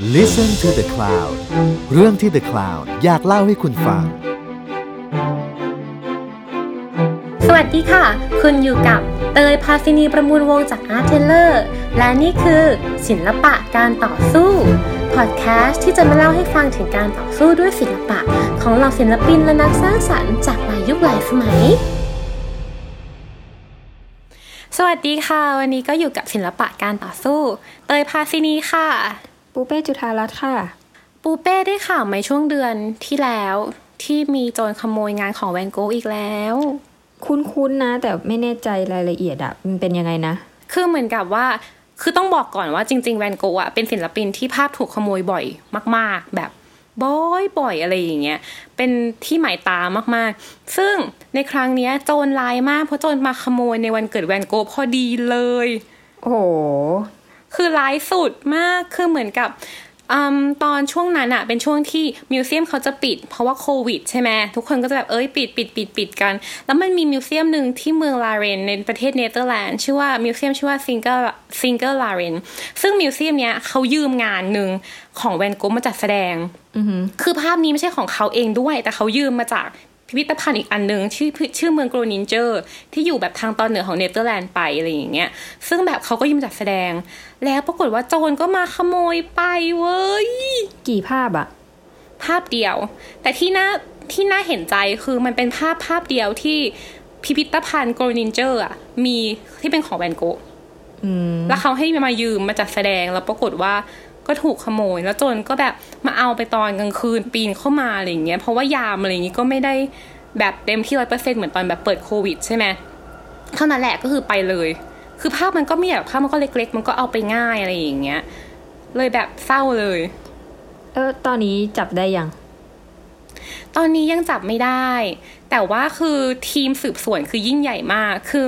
Listen to the Cloud เรื่องที่ The Cloud อยากเล่าให้คุณฟัง สวัสดีค่ะ คุณอยู่กับเตยพาซินีประมูลวงจาก Art t e l l e r และนี่คือ ศิลปะการต่อสู้ พอดแคสต์ที่จะมาเล่าให้ฟังถึงการต่อสู้ด้วยศิลปะ ของเหล่าศิลปินและนักสร้างสรรค์จากหลายยุคหลายสมัยสวัสดีค่ะ วันนี้ก็อยู่กับศิลปะการต่อสู้ เตยพาซินีค่ะ ปูเป้จุธารัตน์ค่ะ ปูเป้ได้ข่าวไหมช่วงเดือนที่แล้วที่มีโจรขโมยงานของแวนโกอีกแล้ว คุ้นๆนะ แต่ไม่แน่ใจรายละเอียดอะมันเป็นยังไงนะ คือเหมือนกับว่าคือต้องบอกก่อนว่าจริง ๆ แวนโกะอะเป็นศิลปินที่ภาพถูกขโมยบ่อยมาก ๆ แบบบ่อยๆอะไรอย่างเงี้ยเป็นที่หมายตามากๆ ซึ่งในครั้งเนี้ยโจรลายมากเพราะโจรมาขโมยในวันเกิดแวนโกะพอดีเลย โอ้โห คือร้ายสุดมากคือเหมือนกับอมตอนช่วงนั้นอะเป็นช่วงที่ museum เขาจะปิด เพราะว่าโควิดใช่ไหมทุกคนก็จะแบบเอ้ยปิดปิดปิดปิดกัน แล้วมันมี museum หนึ่งที่เมืองลาเรนในประเทศเนเธอร์แลนด์ชื่อว่า museum ชื่อว่า Singer Singer Laren ซึ่ง museum เนี้ยเขายืมงานหนึ่งของแวนโกะมาจัดแสดงอือหือคือภาพนี้ไม่ใช่ของเขาเองด้วย แต่เขายืมมาจากพิพิธภัณฑ์อีกอันหนึ่งชื่อชื่อเมืองโกรนินเจอร์ ที่อยู่แบบทางตอนเหนือของเนเธอร์แลนด์ไปอะไรอย่างเงี้ยซึ่งแบบเขาก็ยืมมาจัดแสดง แล้วปรากฏว่าโจรก็มาขโมยไปเว้ย กี่ภาพอะภาพเดียว แต่ที่น่าที่น่าเห็นใจคือมันเป็นภาพภาพเดียวที่พิพิธภัณฑ์โกรนินเจอร์อะมีที่เป็นของแวนโกะอืมแล้วเขาให้มายืมมาจัดแสดงแล้วปรากฏว่าก็ถูกขโมย แล้วโจรก็แบบมาเอาไปตอนกลางคืนปีนเข้ามาอะไรอย่างเงี้ยเพราะว่ายามอะไรอย่างงี้ก็ไม่ได้แบบเต็มที่ร้อยเปอร์เซ็นเหมือนตอนแบบเปิดโควิดใช่ไหมเท่านั้นแหละก็คือไปเลย คือภาพมันก็ไม่ใหญ่หรอกภาพมันก็เล็ก ๆ มันก็เอาไปง่ายอะไรอย่างเงี้ย เลยแบบเศร้าเลย เออ ตอนนี้จับได้ยัง ตอนนี้ยังจับไม่ได้ แต่ว่าคือทีมสืบสวนคือยิ่งใหญ่มาก คือ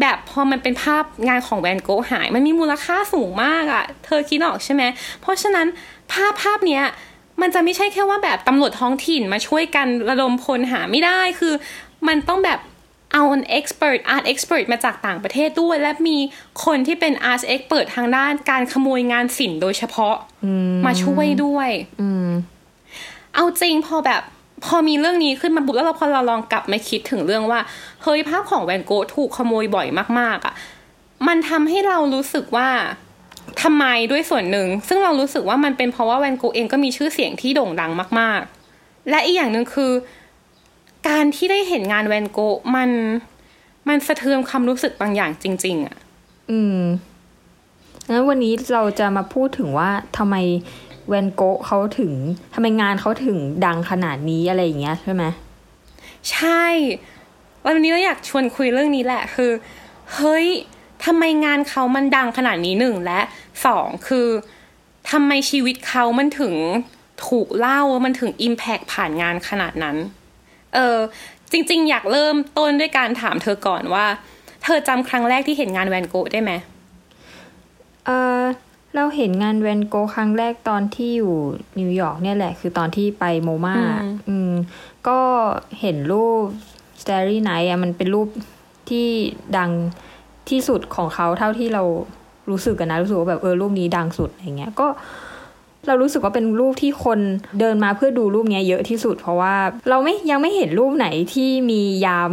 แบบพอมันเป็นภาพงานของแวนโกะหาย มันมีมูลค่าสูงมากอะ่ะ เธอคิดออกใช่ไหม เพราะฉะนั้นภาพภาพเนี้ยมันจะไม่ใช่แค่ว่าแบบตำรวจท้องถิ่นมาช่วยกันระดมพลหาไม่ได้คือ มันต้องแบบ เอา an expert art expert มาจากต่างประเทศด้วย และมีคนที่เป็น art expert ทางด้านการขโมยงานศิลป์โดยเฉพาะอืมมาช่วยด้วยอืมเอาจริงพอแบบพอมีเรื่องนี้ขึ้นมาปุ๊บแล้วเราพอเราลองกลับมาคิดถึงเรื่องว่า เฮ้ยภาพของแวนโกะถูกขโมยบ่อยมาก ๆอะ่ะ มันทำให้เรารู้สึกว่าทำไมด้วยส่วนหนึ่ง ซึ่งเรารู้สึกว่ามันเป็นเพราะว่าแวนโกะเองก็มีชื่อเสียงที่โด่งดังมาก ๆ และอีกอย่างหนึ่งคือ การที่ได้เห็นงานแวนโกะมันมันสะเทือนความรู้สึกบางอย่างจริง ๆอะ่ะ อืมงั้นวันนี้เราจะมาพูดถึงว่าทำไมแวนโกะเขาถึงทำไมงานเขาถึงดังขนาดนี้อะไรอย่างเงี้ยใช่ไหมใช่ วันนี้เราอยากชวนคุยเรื่องนี้แหละ คือ เฮ้ยทำไมงานเขามันดังขนาดนี้หนึ่งและสองคือทำไมชีวิตเขามันถึงถูกเล่ามันถึง impact ผ่านงานขนาดนั้น เออจริง ๆ อยากเริ่มต้นด้วยการถามเธอก่อนว่า เธอจำครั้งแรกที่เห็นงานแวนโกะได้ไหมเออเราเห็นงานแวนโกะครั้งแรกตอนที่อยู่นิวยอร์กเนี่ยแหละ คือตอนที่ไป MoMA อืมก็เห็นรูป Starry Night อะมันเป็นรูปที่ดังที่สุดของเขาเท่าที่เรารู้สึกกันนะ รู้สึกว่าแบบเออรูปนี้ดังสุดอย่างเงี้ยก็ เรารู้สึกว่าเป็นรูปที่คนเดินมาเพื่อดูรูปเนี้ยเยอะที่สุด เพราะว่าเราไม่ยังไม่เห็นรูปไหนที่มียาม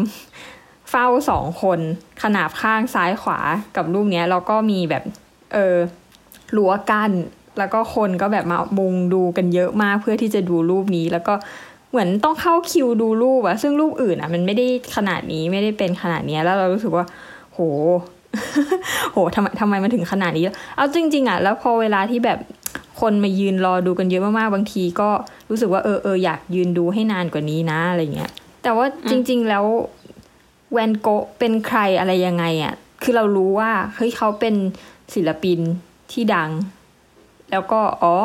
เฝ้าสองคนขนาบข้างซ้ายขวากับรูปเนี้ยแล้วก็มีแบบเออรั้วกั้นแล้วก็คนก็แบบมามุงดูกันเยอะมากเพื่อที่จะดูรูปนี้ แล้วก็เหมือนต้องเข้าคิวดูรูปอะซึ่งรูปอื่นอะมันไม่ได้ขนาดนี้ไม่ได้เป็นขนาดเนี้ยแล้วเรารู้สึกว่า โห โหทำไมทำไมมันถึงขนาดนี้ เอาจริง ๆอะแล้วพอเวลาที่แบบ คนมายืนรอดูกันเยอะมากๆบางทีก็รู้สึกว่าเออเอออยากยืนดูให้นานกว่านี้นะอะไรเงี้ย แต่ว่าจริง ๆ แล้วแวนโกะเป็นใครอะไรยังไงอะคือเรารู้ว่าเฮ้ยเขาเป็นศิลปินที่ดัง แล้วก็อ๋อ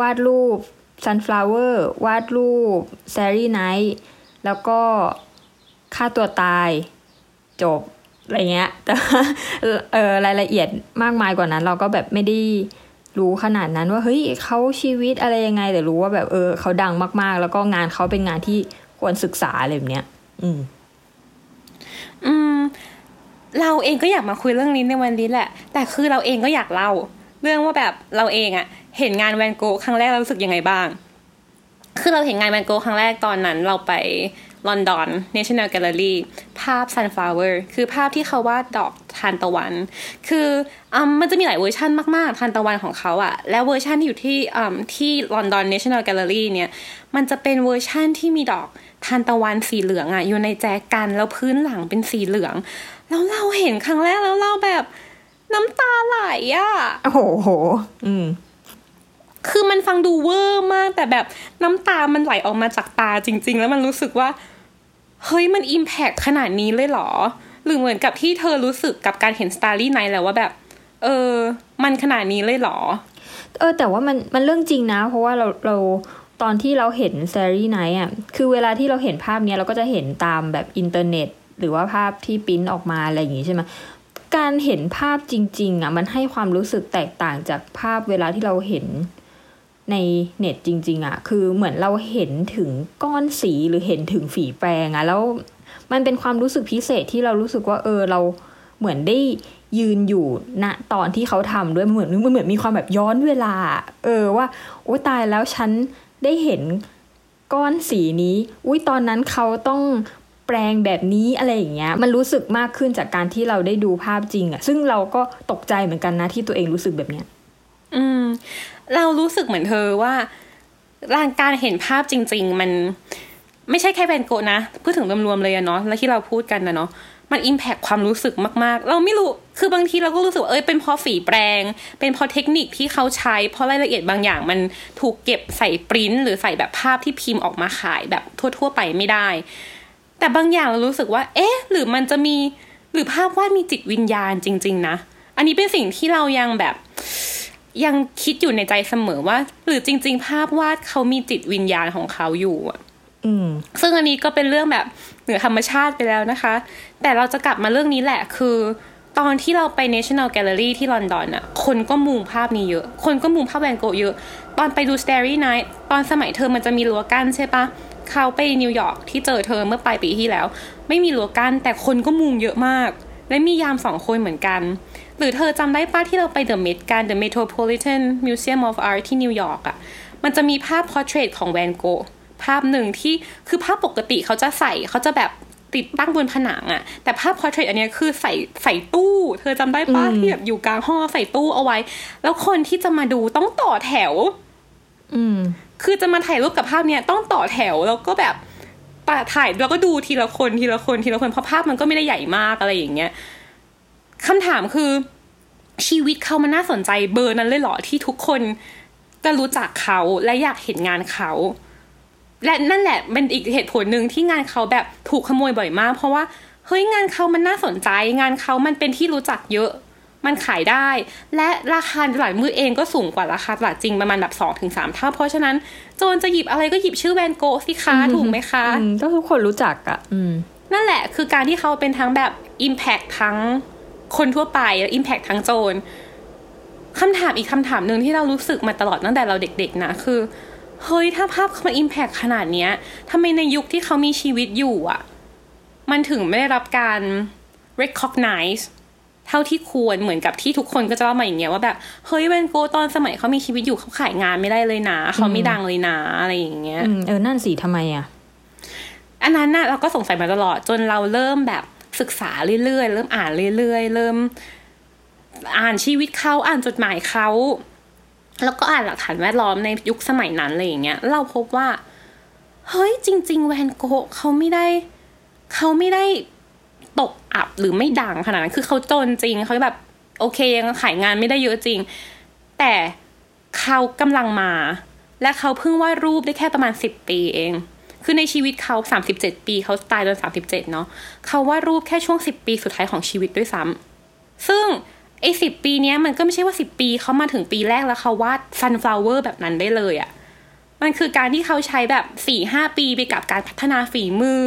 วาดรูป sunflower วาดรูป Starry Night แล้วก็ฆ่าตัวตายจบอะไรเงี้ย แต่เออรายละเอียดมากมายกว่านั้น เราก็แบบไม่ได้ รู้ขนาดนั้นว่าเฮ้ยเขาชีวิตอะไรยังไง แต่รู้ว่าแบบเออเขาดังมากๆ แล้วก็งานเขาเป็นงานที่ควรศึกษาอะไรแบบเนี้ย อืม อืม เราเองก็อยากมาคุยเรื่องนี้ในวันนี้แหละ แต่คือเราเองก็อยากเล่า เรื่องว่าแบบเราเองอะเห็นงานแวนโกะครั้งแรกเรารู้สึกยังไงบ้าง คือเราเห็นงานแวนโกะครั้งแรกตอนนั้น เราไป ลอนดอน National Gallery ภาพ Sunflower คือภาพที่เขาวาดดอกทานตะวัน คืออมันจะมีหลายเวอร์ชันมาก ๆ ทานตะวันของเขาอะและเวอร์ชันที่อยู่ที่ที่ลอนดอน National Gallery เนี่ยมันจะเป็นเวอร์ชันที่มีดอกทานตะวันสีเหลืองอะอยู่ในแจกันแล้วพื้นหลังเป็นสีเหลือง แล้วเราเห็นครั้งแรกแล้วเราแบบน้ำตาไหลอะโอ้โห อืม คือมันฟังดูเวอร์มาก แต่แบบน้ำตามันไหลออกมาจากตาจริง ๆ แล้วมันรู้สึกว่า เฮ้ยมัน impact ขนาดนี้เลยเหรอ หรือเหมือนกับที่เธอรู้สึกกับการเห็น Starry Night แล้วว่าแบบ เออ มันขนาดนี้เลยเหรอ เออ แต่ว่ามันมันเรื่องจริงนะ เพราะว่าเราเราตอนที่เราเห็น Starry Night อะ คือเวลาที่เราเห็นภาพเนี้ยเราก็จะเห็นตามแบบอินเทอร์เน็ต หรือว่าภาพที่ปริ้นออกมาอะไรอย่างงี้ใช่ไหมการเห็นภาพจริง ๆ อะ มันให้ความรู้สึกแตกต่างจากภาพเวลาที่เราเห็น ในเน็ตจริง ๆอะคือเหมือนเราเห็นถึงก้อนสีหรือเห็นถึงฝีแปรงอะแล้วมันเป็นความรู้สึกพิเศษที่เรารู้สึกว่าเออเราเหมือนได้ยืนอยู่ณตอนที่เขาทำด้วยเหมือนมันเหมือนมีความแบบย้อนเวลา เออว่าโอ้ตายแล้วฉันได้เห็นก้อนสีนี้ อุ้ยตอนนั้นเขาต้องแปลงแบบนี้อะไรอย่างเงี้ย มันรู้สึกมากขึ้นจากการที่เราได้ดูภาพจริงอะซึ่งเราก็ตกใจเหมือนกันนะที่ตัวเองรู้สึกแบบเนี้ย อืม เรารู้สึกเหมือนเธอว่าร่างการเห็นภาพจริง ๆ มันไม่ใช่แค่แวนโกะนะพูดถึงรวมๆเลยอะเนาะแล้วที่เราพูดกันนะเนาะมันอิมแพคความรู้สึกมาก ๆ เราไม่รู้ คือบางทีเราก็รู้สึกว่าเอ้ย เป็นเพราะฝีแปรง เป็นเพราะเทคนิคที่เขาใช้ เพราะรายละเอียดบางอย่างมันถูกเก็บใส่ปริ้นหรือใส่แบบภาพที่พิมพ์ออกมาขายแบบทั่ว ๆ ไปไม่ได้ แต่บางอย่างเรารู้สึกว่า เอ๊ะ หรือมันจะมี หรือภาพวาดมีจิตวิญญาณจริง ๆ นะ อันนี้เป็นสิ่งที่เรายังแบบ ยังคิดอยู่ในใจเสมอว่า หรือจริง ๆ ภาพวาดเขามีจิตวิญญาณของเขาอยู่อะอืมซึ่งอันนี้ก็เป็นเรื่องแบบเหนือธรรมชาติไปแล้วนะคะ แต่เราจะกลับมาเรื่องนี้แหละคือ ตอนที่เราไป National Gallery ที่ลอนดอนอะคนก็มุงภาพนี้เยอะ คนก็มุงภาพแวนโกะเยอะ ตอนไปดู Starry Night ตอนสมัยเธอมันจะมีรั้วกั้นใช่ปะเขาไปนิวยอร์กที่เจอเธอเมื่อปลายปีที่แล้ว ไม่มีรั้วกั้นแต่คนก็มุงเยอะมาก และมียามสองคนเหมือนกัน หรือเธอจำได้ปะที่เราไป The Met กัน The Metropolitan Museum of Art ที่นิวยอร์กอะมันจะมีภาพ portrait ของแวนโกะภาพหนึ่งที่คือภาพปกติเขาจะใส่เขาจะแบบติดตั้งบนผนังอะแต่ภาพ portrait อันเนี้ยคือใส่ใส่ตู้ เธอจำได้ปะอืมที่แบบอยู่กลางห้องใส่ตู้เอาไว้ แล้วคนที่จะมาดูต้องต่อแถว อืม คือจะมาถ่ายรูปกับภาพเนี้ยต้องต่อแถวแล้วก็แบบปะถ่ายแล้วก็ดูทีละคนทีละคนทีละคนเพราะภาพมันก็ไม่ได้ใหญ่มากอะไรอย่างเงี้ย คำถามคือชีวิตเขามันน่าสนใจเบอร์นั้นเลยเหรอที่ทุกคนจะรู้จักเขาและอยากเห็นงานเขา และนั่นแหละเป็นอีกเหตุผลหนึ่งที่งานเขาแบบถูกขโมยบ่อยมาก เพราะว่าเฮ้ยงานเขามันน่าสนใจ งานเขามันเป็นที่รู้จักเยอะมันขายได้ และราคาตลาดมืดเองก็สูงกว่าราคาตลาดจริงประมาณแบบสองถึงสามเท่า เพราะฉะนั้นโจรจะหยิบอะไรก็หยิบชื่อแวนโกะสิคะถูกไหมคะอืมก็ทุกคนรู้จักอะอืมนั่นแหละคือการที่เขาเป็นทั้งแบบ Impact ทั้ง คนทั่วไปและ Impact ทั้งโจรคำถามอีกคำถามหนึ่งที่เรารู้สึกมาตลอดตั้งแต่เราเด็ก ๆ นะคือเฮ้ยถ้าภาพเขามัน Impact ขนาดเนี้ยทำไมในยุคที่เขามีชีวิตอยู่อะ มันถึงไม่ได้รับการ recognize เท่าที่ควรเหมือนกับที่ทุกคนก็จะเล่ามาอย่างเงี้ยว่าแบบเฮ้ยแวนโกะตอนสมัยเขามีชีวิตอยู่เขาขายงานไม่ได้เลยนะเขาไม่ดังเลยนะอะไรอย่างเงี้ยอืมเออนั่นสิทำไมอะอันนั้นน่ะเราก็สงสัยมาตลอดจนเราเริ่มแบบ ศึกษาเรื่อยๆ เริ่มอ่านเรื่อยๆ เริ่มอ่านชีวิตเขาอ่านจดหมายเขาแล้วก็อ่านหลักฐานแวดล้อมในยุคสมัยนั้นอะไรอย่างเงี้ยเราพบว่า เฮ้ยจริง ๆ แวนโกะเขาไม่ได้เขาไม่ได้ตกอับหรือไม่ดังขนาดนั้นคือเขาจนจริงเขาแบบโอเคยังขายงานไม่ได้เยอะจริง แต่เขากำลังมา และเขาเพิ่งวาดรูปได้แค่ประมาณสิบปีเอง คือในชีวิตเขา 37 ปีเขาตายตอน 37 เนาะเขาวาดรูปแค่ช่วง 10 ปีสุดท้ายของชีวิตด้วยซ้ำซึ่งไอ้สิปีเนี้ยมันก็ไม่ใช่ว่า 10 ปีเขามาถึงปีแรกแล้วเขาวาด sunflower แบบนั้นได้เลยอะมันคือการที่เขาใช้แบบ4-5ปีไปกับการพัฒนาฝีมือ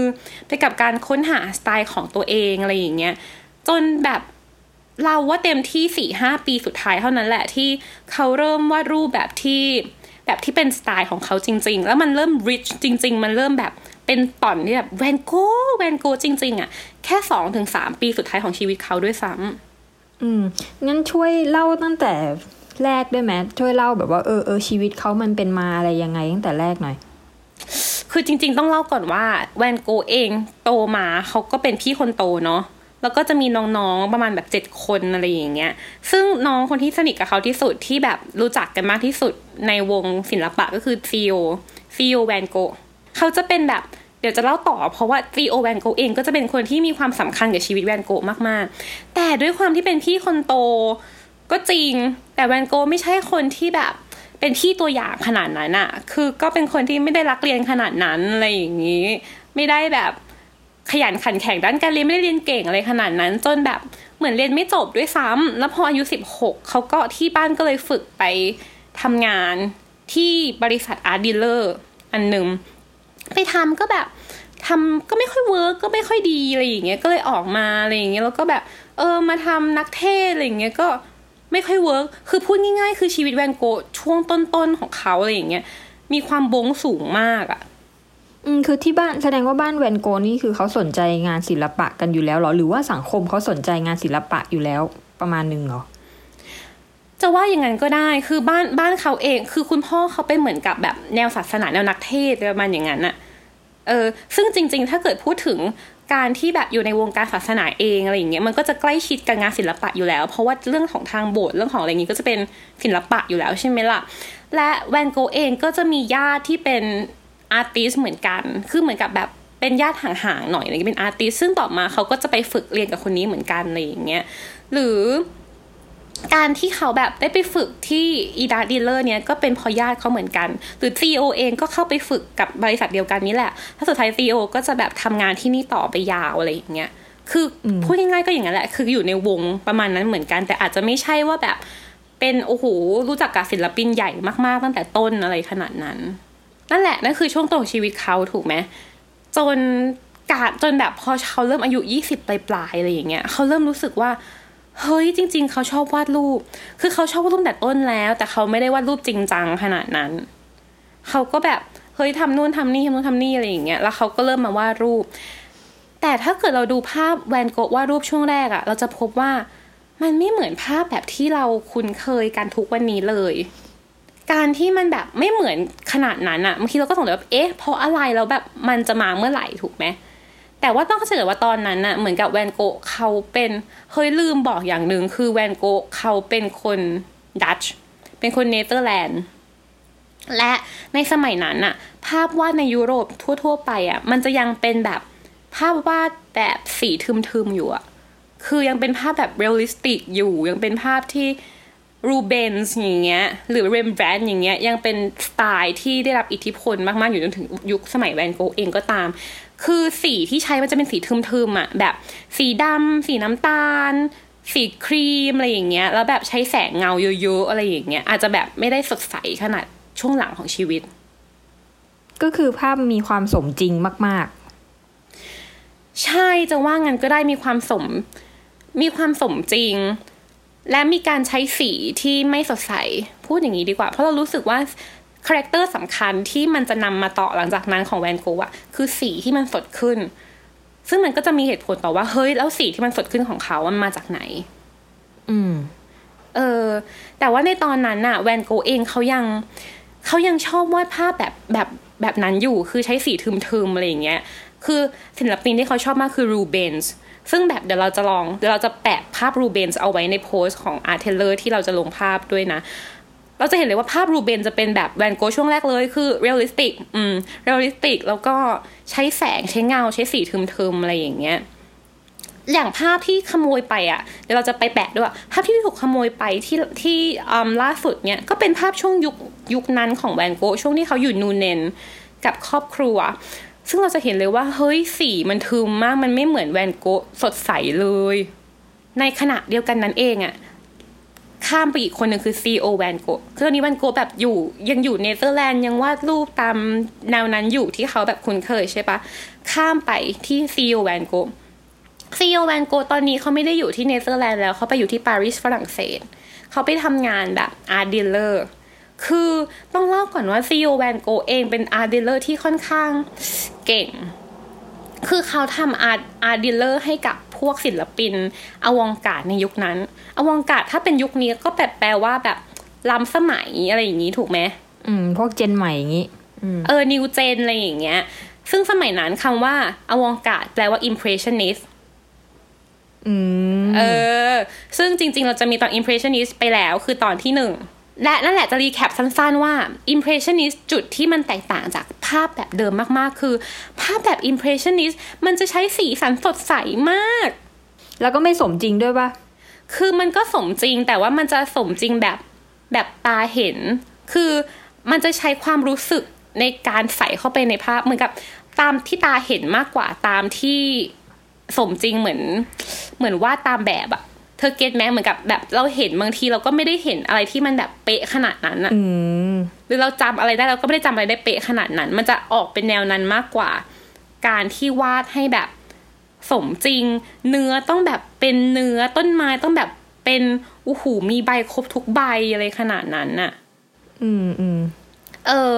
ไปกับการค้นหาสไตล์ของตัวเองอะไรอย่างเงี้ยจนแบบเราว่าเต็มที่สี่ห้าปีสุดท้ายเท่านั้นแหละที่เขาเริ่มวาดรูปแบบที่ แบบที่เป็นสไตล์ของเขาจริง ๆ แล้วมันเริ่ม rich จริง ๆ มันเริ่มแบบเป็นต่อนที่แบบแวนโกแวนโกจริง ๆอะแค่สองถึงสามปีสุดท้ายของชีวิตเขาด้วยซ้ำอืม งั้นช่วยเล่าตั้งแต่แรกด้วยไหมช่วยเล่าแบบว่าเออเออชีวิตเขามันเป็นมาอะไรยังไงตั้งแต่แรกหน่อย คือจริง ๆ ต้องเล่าก่อนว่าแวนโกเองโตมาเขาก็เป็นพี่คนโตเนาะ แล้วก็จะมีน้องๆประมาณแบบเจ็ดคนอะไรอย่างเงี้ย ซึ่งน้องคนที่สนิทกับเขาที่สุดที่แบบรู้จักกันมากที่สุดในวงศิลปะก็คือซีโอซีโอแวนโกเขาจะเป็นแบบเดี๋ยวจะเล่าต่อเพราะว่าซีโอแวนโกเองก็จะเป็นคนที่มีความสำคัญกับชีวิตแวนโกมากๆ แต่ด้วยความที่เป็นพี่คนโตก็จริง แต่แวนโกไม่ใช่คนที่แบบเป็นพี่ตัวอย่างขนาดนั้นอะคือก็เป็นคนที่ไม่ได้รักเรียนขนาดนั้นอะไรอย่างนี้ ไม่ได้แบบ ขยันขันแข็งด้านการเรียนไม่ได้เรียนเก่งอะไรขนาดนั้น จนแบบเหมือนเรียนไม่จบด้วยซ้ำแล้วพออายุสิบหกเขาก็ที่บ้านก็เลยฝากไปทำงานที่บริษัท art dealer อันหนึ่งไปทำก็แบบทำก็ไม่ค่อย work ก็ไม่ค่อยดีอะไรอย่างเงี้ยก็เลยออกมาอะไรอย่างเงี้ยแล้วก็แบบเออมาทำนักเทศน์อะไรอย่างเงี้ยก็ไม่ค่อย work คือพูดง่ายๆ คือชีวิตแวนโกช่วงต้นๆของเขาอะไรอย่างเงี้ยมีความงงสูงมากอะ อืมคือที่บ้านแสดงว่าบ้านแวนโกนี่คือเขาสนใจงานศิลปะกันอยู่แล้วหรอ หรือว่าสังคมเขาสนใจงานศิลปะอยู่แล้วประมาณหนึ่งเหรอจะว่าอย่างนั้นก็ได้ คือบ้านบ้านเขาเอง คือคุณพ่อเขาเป็นเหมือนกับแบบแนวศาสนาแนวนักเทศประมาณอย่างนั้นอะเออ ซึ่งจริง ๆ ถ้าเกิดพูดถึงการที่แบบอยู่ในวงการศาสนาเองอะไรอย่างเงี้ย มันก็จะใกล้ชิดกับงานศิลปะอยู่แล้ว เพราะว่าเรื่องของทางโบสถ์เรื่องของอะไรอย่างงี้ก็จะเป็นศิลปะอยู่แล้วใช่ไหมล่ะ และแวนโกเองก็จะมีญาติที่เป็น artist เหมือนกัน คือเหมือนกับแบบเป็นญาติห่างๆหน่อยอะไรเงี้ยเป็น artist ซึ่งต่อมาเขาก็จะไปฝึกเรียนกับคนนี้เหมือนกันอะไรอย่างเงี้ยหรือการที่เขาแบบได้ไปฝึกที่ art dealer เนี่ยก็เป็นเพอญาติเขาเหมือนกัน หรือ CEO เองก็เข้าไปฝึกกับบริษัทเดียวกันนี้แหละ ถ้าสุดท้าย CEO ก็จะแบบทำงานที่นี่ต่อไปยาวอะไรอย่างเงี้ย คืออพูดง่ายๆก็อย่างนั้นแหละ คืออยู่ในวงประมาณนั้นเหมือนกัน แต่อาจจะไม่ใช่ว่าแบบเป็นโอ้โหรู้จักกับศิลปินใหญ่มากๆตั้งแต่ต้นอะไรขนาดนั้น นั่นแหละนั่นคือช่วงต้นของชีวิตเขาถูกไหมจนกาดจนแบบพอเขาเริ่มอายุยี่สิบปลายๆอะไรอย่างเงี้ยเขาเริ่มรู้สึกว่าเฮ้ยจริง ๆ เขาชอบวาดรูป คือเขาชอบวาดรูปแต่ต้นแล้ว แต่เขาไม่ได้วาดรูปจริงจังขนาดนั้น เขาก็แบบเฮ้ยทำนู่นทำนี่ทำนู่นทำนี่อะไรอย่างเงี้ยแล้วเขาก็เริ่มมาวาดรูป แต่ถ้าเกิดเราดูภาพแวนโกะวาดรูปช่วงแรกอะเราจะพบว่ามันไม่เหมือนภาพแบบที่เราคุ้นเคยกันทุกวันนี้เลย การที่มันแบบไม่เหมือนขนาดนั้นอะบางทีเราก็สงสัยว่าเอ๊ะเพราะอะไรแล้วแบบมันจะมาเมื่อไหร่ถูกไหมแต่ว่าต้องเข้าใจว่าตอนนั้นน่ะเหมือนกับแวนโกะเขาเป็นเฮ้ยลืมบอกอย่างหนึ่งคือแวนโกะเขาเป็นคนดัตช์เป็นคนเนเธอร์แลนด์และในสมัยนั้นน่ะภาพวาดในยุโรปทั่ว ๆ ไปอะมันจะยังเป็นแบบภาพวาดแบบสีทึมๆอยู่อะคือยังเป็นภาพแบบ realistic อยู่ยังเป็นภาพที่ รูเบนส์อย่างเงี้ยหรือเรมแบรนด์อย่างเงี้ยยังเป็นสไตล์ที่ได้รับอิทธิพลมากๆ อยู่จนถึงยุคสมัยแวนโกะเองก็ตาม คือสีที่ใช้มันจะเป็นสีทึมๆอะแบบสีดำสีน้ำตาล สีครีมอะไรอย่างเงี้ยแล้วแบบใช้แสงเงาเยอะๆอะไรอย่างเงี้ยอาจจะแบบไม่ได้สดใสขนาดช่วงหลังของชีวิต ก็คือภาพมีความสมจริงมากใช่จะว่างั้นก็ได้มีความสมมีความสมจริง และมีการใช้สีที่ไม่สดใส พูดอย่างนี้ดีกว่า เพราะเรารู้สึกว่า character สำคัญที่มันจะนำมาต่อหลังจากนั้นของแวนโกะอะคือสีที่มันสดขึ้น ซึ่งมันก็จะมีเหตุผลต่อว่าเฮ้ยแล้วสีที่มันสดขึ้นของเขามันมาจากไหนๆอืม เออ แต่ว่าในตอนนั้นน่ะ แวนโกะเองเขายังเขายังชอบวาดภาพแบบแบบแบบนั้นอยู่ คือใช้สีทึมๆอะไรอย่างเงี้ย คือศิลปินที่เขาชอบมากคือรูเบนส์ ซึ่งแบบเดี๋ยวเราจะลองเดี๋ยวเราจะแปะภาพรูเบนส์เอาไว้ในโพสต์ของอาร์ตเทลเลอร์ที่เราจะลงภาพด้วยนะ เราจะเห็นเลยว่าภาพรูเบนจะเป็นแบบแวนโกช่วงแรกเลยคือ realistic อืม realistic แล้วก็ใช้แสงใช้เงาใช้สีทึมๆอะไรอย่างเงี้ยอย่างภาพที่ขโมยไปอะเดี๋ยวเราจะไปแปะด้วยภาพที่ถูกขโมยไปที่ที่อืมล่าสุดเนี่ยก็เป็นภาพช่วงยุคยุคนั้นของแวนโกช่วงที่เขาอยู่นูเนนกับครอบครัว ซึ่งเราจะเห็นเลยว่าเฮ้ยสีมันทึมมากมันไม่เหมือนแวนโกะสดใสเลย ในขณะเดียวกันนั้นเองอะข้ามไปอีกคนหนึ่งคือซีโอแวนโกะคือตอนนี้แวนโกะแบบอยู่ยังอยู่เนเธอร์แลนด์ยังวาดรูปตามแนวนั้นอยู่ที่เขาแบบคุ้นเคยใช่ปะข้ามไปที่ซีโอแวนโกะซีโอแวนโกตอนนี้เขาไม่ได้อยู่ที่เนเธอร์แลนด์แล้วเขาไปอยู่ที่ปารีสฝรั่งเศสเขาไปทำงานแบบ art dealer คือต้องเล่าก่อนว่าซีโอแวนโกเองเป็น art dealer ที่ค่อนข้างเก่ง คือเขาทำ art art dealer ให้กับพวกศิลปิน avant-garde ในยุคนั้น avant-garde ถ้าเป็นยุคนี้ก็แปลแปลว่าแบบล้ำสมัยอะไรอย่างนี้ถูกไหมอืม พวก gen ใหม่อย่างงี้อืมเออ new gen อะไรอย่างเงี้ย ซึ่งสมัยนั้นคำว่าอวองการ์ดแปลว่า impressionist อืมเออ ซึ่งจริง ๆ เราจะมีตอน impressionist ไปแล้ว คือตอนที่หนึ่ง และนั่นแหละจะรีแคปสั้นๆว่า impressionist จุดที่มันแตกต่างจากภาพแบบเดิมมากๆ คือ ภาพแบบ impressionist มันจะใช้สีสันสดใสมาก แล้วก็ไม่สมจริงด้วยปะคือมันก็สมจริงแต่ว่ามันจะสมจริงแบบแบบตาเห็น คือมันจะใช้ความรู้สึกในการใส่เข้าไปในภาพเหมือนกับตามที่ตาเห็นมากกว่าตามที่สมจริงเหมือน เหมือนวาดตามแบบอะเธอเก็ตไหมเหมือนกับแบบเราเห็นบางทีเราก็ไม่ได้เห็นอะไรที่มันแบบเป๊ะขนาดนั้นอะอืมหรือเราจำอะไรได้เราก็ไม่ได้จำอะไรได้เป๊ะขนาดนั้น มันจะออกเป็นแนวนั้นมากกว่า การที่วาดให้แบบสมจริง เนื้อต้องแบบเป็นเนื้อต้นไม้ต้องแบบเป็นอู้หูมีใบครบทุกใบอะไรขนาดนั้นน่ะ อืมอืมเออ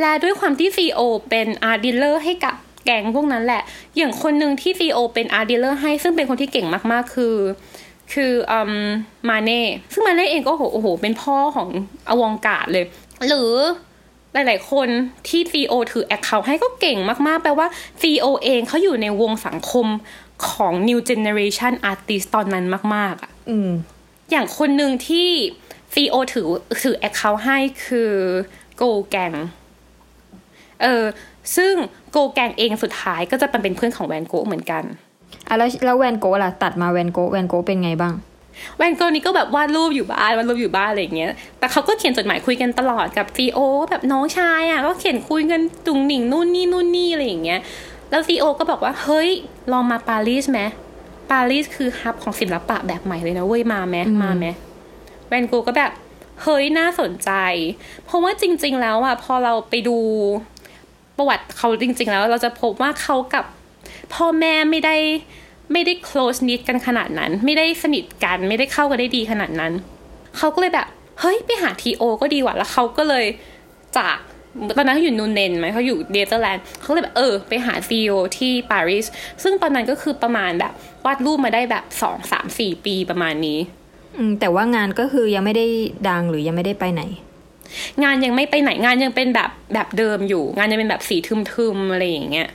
และด้วยความที่ธีโอเป็น art dealer ให้กับแก๊งพวกนั้นแหละ อย่างคนหนึ่งที่ธีโอเป็น art dealer ให้ซึ่งเป็นคนที่เก่งมากๆ คือ คืออืมมาเน่ซึ่งมาเน่เองก็โหโอ้โห เป็นพ่อของ avant-garde เลย หรือหลาย ๆ คนที่ CEO ถือแอคเคาท์ให้ก็เก่งมาก ๆ แปลว่า CEO เองเขาอยู่ในวงสังคมของ New Generation Artist ตอนนั้นมาก ๆอะอืมอย่างคนหนึ่งที่ CEO ถือถือแอคเคาท์ให้คือโกแกงเออซึ่งโกแกงเองสุดท้ายก็จะเป็นเพื่อนของแวนโกะเหมือนกัน อะแล้วแล้วแวนโกะล่ะตัดมาแวนโกะแวนโกะเป็นไงบ้าง แวนโกะนี่ก็แบบวาดรูปอยู่บ้านวาดรูปอยู่บ้านอะไรอย่างเงี้ย แต่เขาก็เขียนจดหมายคุยกันตลอดกับธีโอแบบน้องชายอะก็เขียนคุยกันตุงหนิงนู่นนี่นู่นนี่อะไรอย่างเงี้ย แล้วซีโอก็บอกว่าเฮ้ยลองมาปารีสไหมปารีสคือฮับของศิลปะแบบใหม่เลยนะเว้ยมาไหมมาไหมแวนโกะก็แบบเฮ้ยน่าสนใจ เพราะว่าจริง ๆ แล้วอะพอเราไปดูประวัติเขาจริง ๆ แล้วเราจะพบว่าเขากับ พ่อแม่ไม่ได้ไม่ได้ close knit กันขนาดนั้น ไม่ได้สนิทกัน ไม่ได้เข้ากันได้ดีขนาดนั้น เขาก็เลยแบบ เฮ้ย ไปหาธีโอก็ดีกว่าแล้วเขาก็เลยจากตอนนั้นเขาอยู่นูเนนไหมเขาอยู่เนเธอร์แลนด์เขาเลยแบบเออ ไปหาธีโอที่ปารีสซึ่งตอนนั้นก็คือประมาณแบบวาดรูปมาได้แบบสองสามสี่ปีประมาณนี้อืมแต่ว่างานก็คือยังไม่ได้ดังหรือยังไม่ได้ไปไหน งานยังไม่ไปไหนงานยังเป็นแบบแบบเดิมอยู่ งานยังเป็นแบบสีทึมๆอะไรอย่างเงี้ย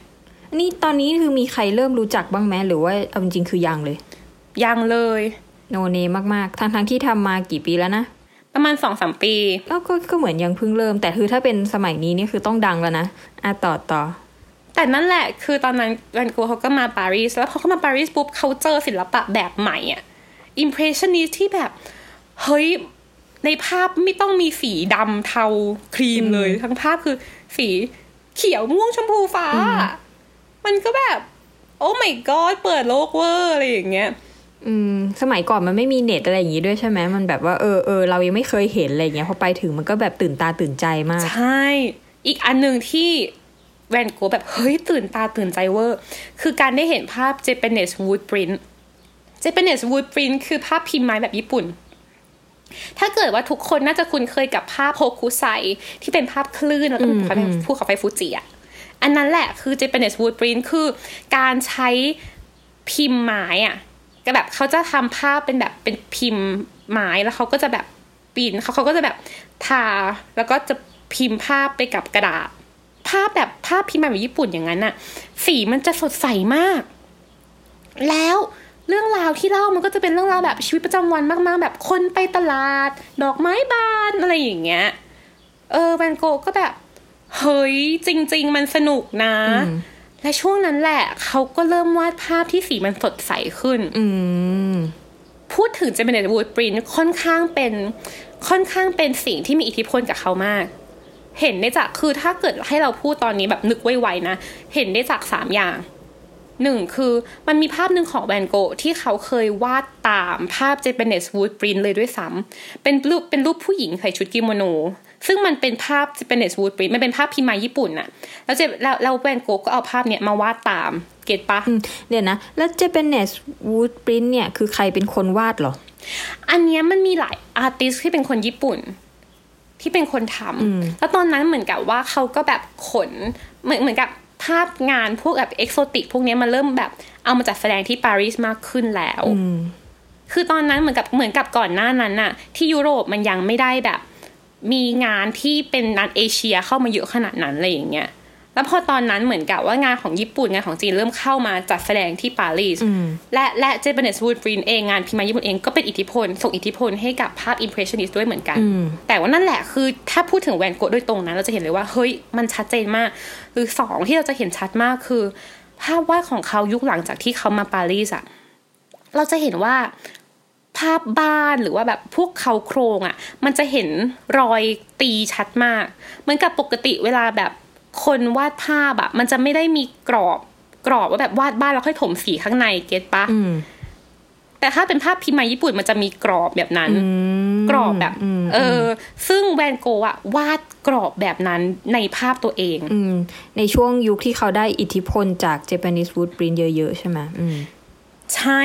นี่ตอนนี้คือมีใครเริ่มรู้จักบ้างไหมหรือว่าเอาจริงๆคือยังเลย ยังเลย โนเนมากๆ ทั้งทั้งๆที่ทำมากี่ปีแล้วนะ ประมาณสองสามปีก็ก็ก็เหมือนยังเพิ่งเริ่ม แต่คือถ้าเป็นสมัยนี้นี่คือต้องดังแล้วนะอะต่อต่อแต่นั่นแหละคือตอนนั้นแวนโกะเขาก็มาปารีสแล้วพอเขามาปารีสปุ๊บเขาเจอศิลปะแบบใหม่อะอิมเพรสชันนิสที่แบบเฮ้ยในภาพไม่ต้องมีสีดำเทาครีมเลย ทั้งภาพคือสีเขียวม่วงชมพูฟ้า มันก็แบบ โอ้ my god เปิดโลกเวอร์อะไรอย่างเงี้ยอืมสมัยก่อนมันไม่มีเน็ตอะไรอย่างงี้ด้วยใช่ไหมมันแบบว่าเออเออเรายังไม่เคยเห็นอะไรอย่างเงี้ยพอไปถึงมันก็แบบตื่นตาตื่นใจมาก ใช่ อีกอันหนึ่งที่แวนโกะแบบเฮ้ยตื่นตาตื่นใจเวอร์ คือการได้เห็นภาพ Japanese wood print Japanese wood print คือภาพพิมพ์ไม้แบบญี่ปุ่น ถ้าเกิดว่าทุกคนน่าจะคุ้นเคยกับภาพโฮคุไซที่เป็นภาพคลื่นแล้วก็ภูเขาไฟภูเขาไฟฟูจิอะ อันนั้นแหละคือ Japanese wood print คือการใช้พิมพ์ไม้อะก็แบบเขาจะทำภาพเป็นแบบเป็นพิมพ์ไม้แล้วเขาก็จะแบบปีนเขาเขาก็จะแบบทาแล้วก็จะพิมพ์ภาพไปกับกระดาษ ภาพแบบภาพพิมพ์แบบญี่ปุ่นอย่างนั้นน่ะ สีมันจะสดใสมาก แล้วเรื่องราวที่เล่ามันก็จะเป็นเรื่องราวแบบชีวิตประจำวันมาก ๆ แบบคนไปตลาด ดอกไม้บานอะไรอย่างเงี้ย เออแวนโกก็แบบ เฮ้ยจริง ๆ มันสนุกนะอืมและช่วงนั้นแหละเขาก็เริ่มวาดภาพที่สีมันสดใสขึ้นอืมพูดถึงเจมินวูดปรินค่อนข้างเป็นค่อนข้างเป็นสิ่งที่มีอิทธิพลกับเขามาก เห็นได้จากคือถ้าเกิดให้เราพูดตอนนี้แบบนึกไวๆนะ เห็นได้จากสามอย่าง หนึ่งคือมันมีภาพหนึ่งของแวนโกะที่เขาเคยวาดตามภาพเจแปนเนสวูดปรินเลยด้วยซ้ำเป็นรูปเป็นรูปผู้หญิงใส่ชุดกิโมโน ซึ่งมันเป็นภาพ Japanese woodprint มันเป็นภาพพิมพ์มาญี่ปุ่นน่ะแล้วเจแล้วแล้วแวนโกะก็เอาภาพเนี้ยมาวาดตาม get ปะอืมเดี๋ยวนะ แล้ว Japanese woodprint เนี่ยคือใครเป็นคนวาดเหรอ อันเนี้ยมันมีหลาย artist ที่เป็นคนญี่ปุ่นที่เป็นคนทำแล้วตอนนั้นเหมือนกับว่าเขาก็แบบขนเหมือนเหมือนกับ ภาพงานพวกแบบ exotic พวกเนี้ยมันเริ่มแบบเอามาจัดแสดงที่ปารีสมากขึ้นแล้วอืมคือตอนนั้นเหมือนกับเหมือนกับก่อนหน้านั้นน่ะ ที่ยุโรปมันยังไม่ได้แบบ มีงานที่เป็นนัดเอเชียเข้ามาเยอะขนาดนั้นอะไรอย่างเงี้ย แล้วพอตอนนั้นเหมือนกับว่างานของญี่ปุ่นงานของจีนเริ่มเข้ามาจัดแสดงที่ปารีสและและเจแปนเนสวูดฟรีนเองงานพิมพ์ญี่ปุ่นเองก็เป็นอิทธิพลส่งอิทธิพลให้กับภาพอิมเพรสชันนิสด้วยเหมือนกัน แต่ว่านั่นแหละคือถ้าพูดถึงแวนโกะโดยตรงนะเราจะเห็นเลยว่าเฮ้ยมันชัดเจนมาก หรือสองที่เราจะเห็นชัดมากคือภาพวาดของเขายุคหลังจากที่เขามาปารีสอะเราจะเห็นว่าภาพบ้านหรือว่าแบบพวกเขาโครงอะ่ะ มันจะเห็นรอยตีชัดมาก เหมือนกับปกติเวลาแบบ คนวาดภาพอะ่ะมันจะไม่ได้มีกรอบกรอบว่าแบบวาดบ้านแล้วค่อยถมสีข้างในเก็ตปะแต่ถ้าเป็นภาพพิมพ์มาญี่ปุ่นมันจะมีกรอบแบบนั้น กรอบแบบ เออ ซึ่งแวนโกะอะวาดกรอบแบบนั้นในภาพตัวเองอืมในช่วงยุคที่เขาได้อิทธิพลจาก Japanese Woodprint เยอะๆ ใช่ไหมอืมใช่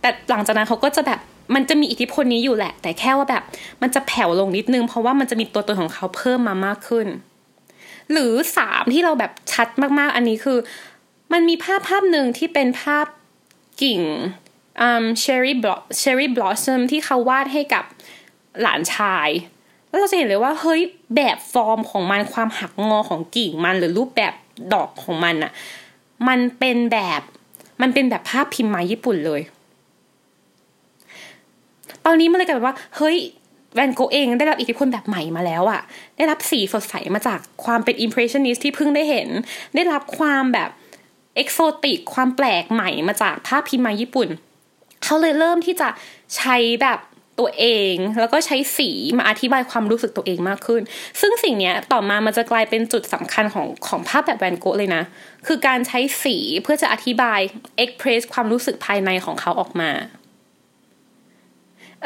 แต่หลังจากนั้นเขาก็จะแบบมันจะมีอิทธิพลนี้อยู่แหละ แต่แค่ว่าแบบ มันจะแผ่วลงนิดนึง เพราะว่ามันจะมีตัวตนของเขาเพิ่มมามากขึ้น หรือสามที่เราแบบชัดมากๆ อันนี้คือ มันมีภาพภาพหนึ่งที่เป็นภาพกิ่ง cherry blos- cherry blossom ที่เขาวาดให้กับหลานชาย แล้วเราจะเห็นเลยว่าเฮ้ยแบบฟอร์มของมันความหักงอของกิ่งมันหรือรูปแบบดอกของมันอะมันเป็นแบบมันเป็นแบบภาพพิมพ์มาญี่ปุ่นเลย ตอนนี้มันเลยกลายเป็นว่า เฮ้ย แวนโกเองได้รับอิทธิพลแบบใหม่มาแล้วอะได้รับสีสดใสมาจากความเป็นอิมเพรสชันนิสที่เพิ่งได้เห็น ได้รับความแบบเอกโซติกความแปลกใหม่มาจากภาพพิมพ์มาญี่ปุ่น เขาเลยเริ่มที่จะใช้แบบตัวเองแล้วก็ใช้สีมาอธิบายความรู้สึกตัวเองมากขึ้น ซึ่งสิ่งนี้ต่อมามันจะกลายเป็นจุดสำคัญของของภาพแบบแวนโกะเลยนะ คือการใช้สีเพื่อจะอธิบายเอ็กเพรสความรู้สึกภายในของเขาออกมา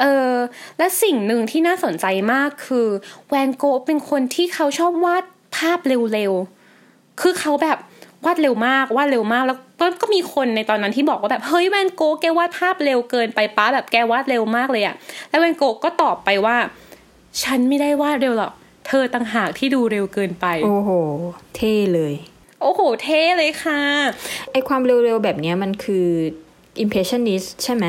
เออและสิ่งหนึ่งที่น่าสนใจมากคือแวนโกะเป็นคนที่เขาชอบวาดภาพเร็วๆ คือเขาแบบวาดเร็วมากวาดเร็วมากแล้วก็ก็มีคนในตอนนั้นที่บอกว่าแบบเฮ้ยแวนโกะแกวาดภาพเร็วเกินไปป้าแบบแกวาดเร็วมากเลยอะแล้วแวนโกะก็ตอบไปว่า ฉันไม่ได้วาดเร็วหรอกเธอต่างหากที่ดูเร็วเกินไป โอ้โห เท่เลย โอ้โห เท่เลยค่ะไอความเร็วๆแบบเนี้ยมันคือ impressionist ใช่ไหม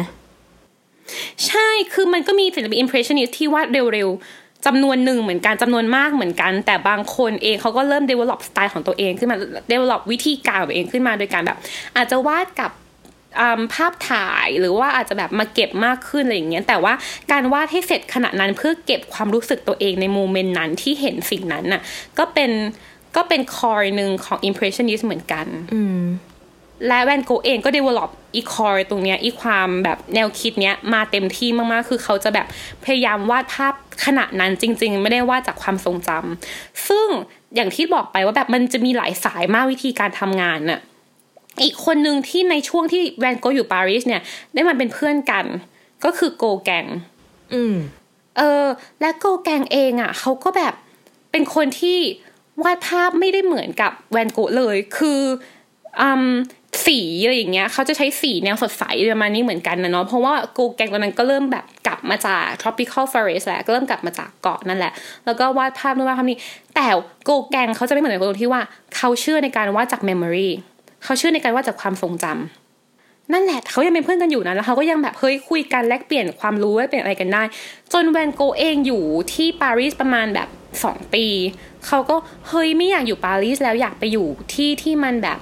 ใช่คือมันก็มีศิลปิน impressionist ที่วาดเร็วๆจำนวนหนึ่งเหมือนกันจำนวนมากเหมือนกัน แต่บางคนเองเขาก็เริ่ม develop สไตล์ของตัวเองขึ้นมา develop วิธีการของตัวเองขึ้นมาโดยการแบบ อาจจะวาดกับภาพถ่ายหรือว่าอาจจะแบบมาเก็บมากขึ้นอะไรอย่างเงี้ยแต่ว่าการวาดให้เสร็จขณะนั้นเพื่อเก็บความรู้สึกตัวเองใน moment นั้นที่เห็นสิ่งนั้นน่ะก็เป็นก็เป็น core หนึ่งของ impressionist เหมือนกัน อืม และแวนโกะเองก็ develop อี core ตรงเนี้ยอีความแบบแนวคิดเนี้ยมาเต็มที่มากๆ คือเขาจะแบบพยายามวาดภาพขณะนั้นจริง ๆ ไม่ได้วาดจากความทรงจำซึ่งอย่างที่บอกไปว่าแบบมันจะมีหลายสายมากวิธีการทำงานน่ะอีกคนหนึ่งที่ในช่วงที่แวนโกะอยู่ปารีสเนี่ย ได้มาเป็นเพื่อนกัน ก็คือโกแกงอืม เออ และโกแกงเองอะเขาก็แบบเป็นคนที่วาดภาพไม่ได้เหมือนกับแวนโกะเลย คืออืม สีอะไรอย่างเงี้ยเขาจะใช้สีแนวสดใสประมาณนี้เหมือนกันนะเนาะเพราะว่าโกแกงตอนนั้นก็เริ่มแบบกลับมาจาก tropical forest แหละก็เริ่มกลับมาจากเกาะนั่นแหละ แล้วก็วาดภาพนู่นวาดภาพนี้ แต่โกแกงเขาจะไม่เหมือนกับตรงที่ว่าเขาเชื่อในการวาดจาก memory เขาเชื่อในการวาดจากความทรงจำนั่นแหละเขายังเป็นเพื่อนกันอยู่นะแล้วเขาก็ยังแบบเฮ้ยคุยกันแลกเปลี่ยนความรู้แลกเปลี่ยนอะไรกันได้ จนแวนโกเองอยู่ที่ปารีสประมาณแบบสองปีเขาก็เฮ้ยไม่อยากอยู่ปารีสแล้วอยากไปอยู่ที่ที่มันแบบ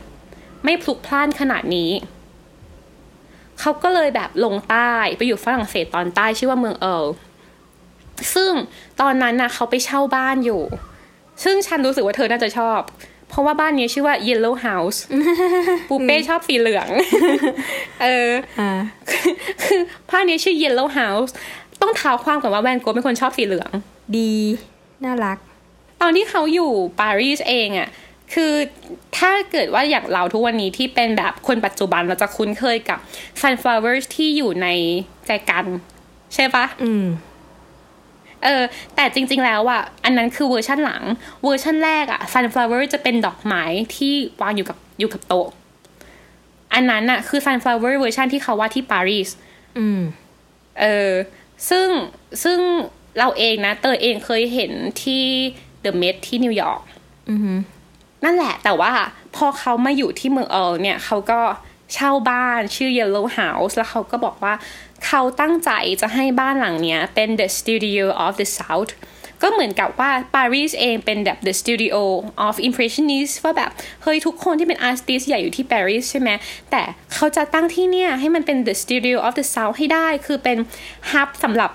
ไม่พลุกพล่านขนาดนี้ เขาก็เลยแบบลงใต้ไปอยู่ฝรั่งเศสตอนใต้ชื่อว่าเมืองเอิร์ลซึ่งตอนนั้นนะเขาไปเช่าบ้านอยู่ ซึ่งฉันรู้สึกว่าเธอน่าจะชอบ เพราะว่าบ้านนี้ชื่อว่า Yellow House ปูเป้ชอบสีเหลือง เอออ่าคือภาพนี้ชื่อ Yellow House ต้องเท้าความก่อนว่าแวนโกะเป็นคนชอบสีเหลือง ดี น่ารัก ตอนที่เขาอยู่ปารีสเองอะ่ะ คือถ้าเกิดว่าอย่างเราทุกวันนี้ที่เป็นแบบคนปัจจุบันเราจะคุ้นเคยกับ sunflowers ที่อยู่ในแจกัน ใช่ปะอืมเออแต่จริง ๆ แล้วอะอันนั้นคือเวอร์ชั่นหลัง เวอร์ชั่นแรกอะ sunflower จะเป็นดอกไม้ที่วางอยู่กับอยู่กับโต๊ะ อันนั้นอะคือ sunflower เวอร์ชันที่เขาวาดที่ปารีส อืม เออ ซึ่งซึ่งเราเองนะ เตยเองเคยเห็นที่ The Met ที่นิวยอร์ก อือฮึ นั่นแหละ แต่ว่าพอเขามาอยู่ที่เมืองเออเนี่ยเขาก็เช่าบ้านชื่อ Yellow House แล้วเขาก็บอกว่าเขาตั้งใจจะให้บ้านหลังเนี้ยเป็น the studio of the south ก็เหมือนกับว่าปารีสเองเป็นแบบ the studio of impressionist ว่าแบบ เฮ้ยทุกคนที่เป็น artist ใหญ่อยู่ที่ปารีสใช่ไหม แต่เขาจะตั้งที่เนี่ยให้มันเป็น the studio of the south ให้ได้ คือเป็น hub สำหรับ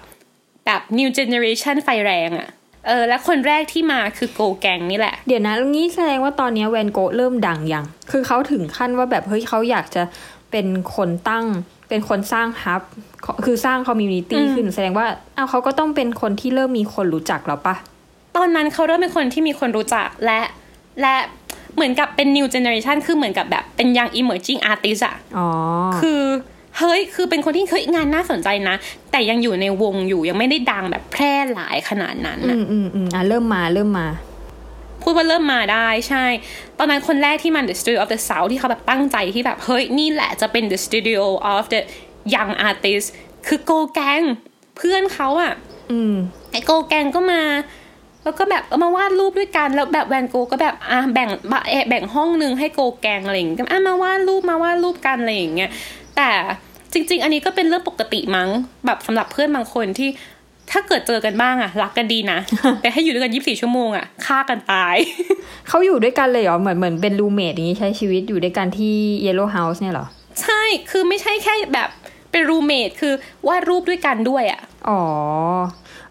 แบบ new generation ไฟแรงอะ เออและคนแรกที่มาคือโกแกงนี่แหละ เดี๋ยวนะแล้วงี้แสดงว่าตอนนี้แวนโกะเริ่มดังยัง คือเขาถึงขั้นว่าแบบเฮ้ยเขาอยากจะเป็นคนตั้ง เป็นคนสร้าง hub คือสร้าง community ขึ้น แสดงว่าอ้าวเขาก็ต้องเป็นคนที่เริ่มมีคนรู้จักแล้วปะ ตอนนั้นเขาเริ่มเป็นคนที่มีคนรู้จักและและเหมือนกับเป็น new generation คือเหมือนกับแบบเป็นยัง emerging artist อะอ๋อ คือ เฮ้ยคือเป็นคนที่เฮ้ยงานน่าสนใจนะ แต่ยังอยู่ในวงอยู่ยังไม่ได้ดังแบบแพร่หลายขนาดนั้นอืนะมอืมอืมอะเริ่มมาเริ่มมาพูดว่าเริ่มมาได้ใช่ ตอนนั้นคนแรกที่มัน The Studio of the South ที่เขาแบบตั้งใจที่แบบเฮ้ยนี่แหละจะเป็น The Studio of the Young Artist คือโกแกงเพื่อนเขาอะอืมไอโกแกงก็มา แล้วก็แบบเอามาวาดรูปด้วยกัน แล้วแบบแวนโกก็แบบอะแบ่งบะเอ่อแบ่งห้องนึงให้โกแกงอะไรอย่างเงี้ยอะมาวาดรูปมาวาดรูปกันอะไรอย่างเงี้ย แต่ จริง ๆ อันนี้ก็เป็นเรื่องปกติมั้ง แบบสำหรับเพื่อนบางคนที่ถ้าเกิดเจอกันบ้างอะรักกันดีนะ แต่ให้อยู่ด้วยกันยี่สิบสี่ชั่วโมงอะฆ่ากันตาย เขาอยู่ด้วยกันเลยเหรอ เหมือนเหมือนเป็นรูเมทอย่างนี้ใช้ชีวิตอยู่ด้วยกันที่ Yellow House เนี่ยเหรอ ใช่คือไม่ใช่แค่แบบเป็นรูเมทคือวาดรูปด้วยกันด้วยอะอ๋อ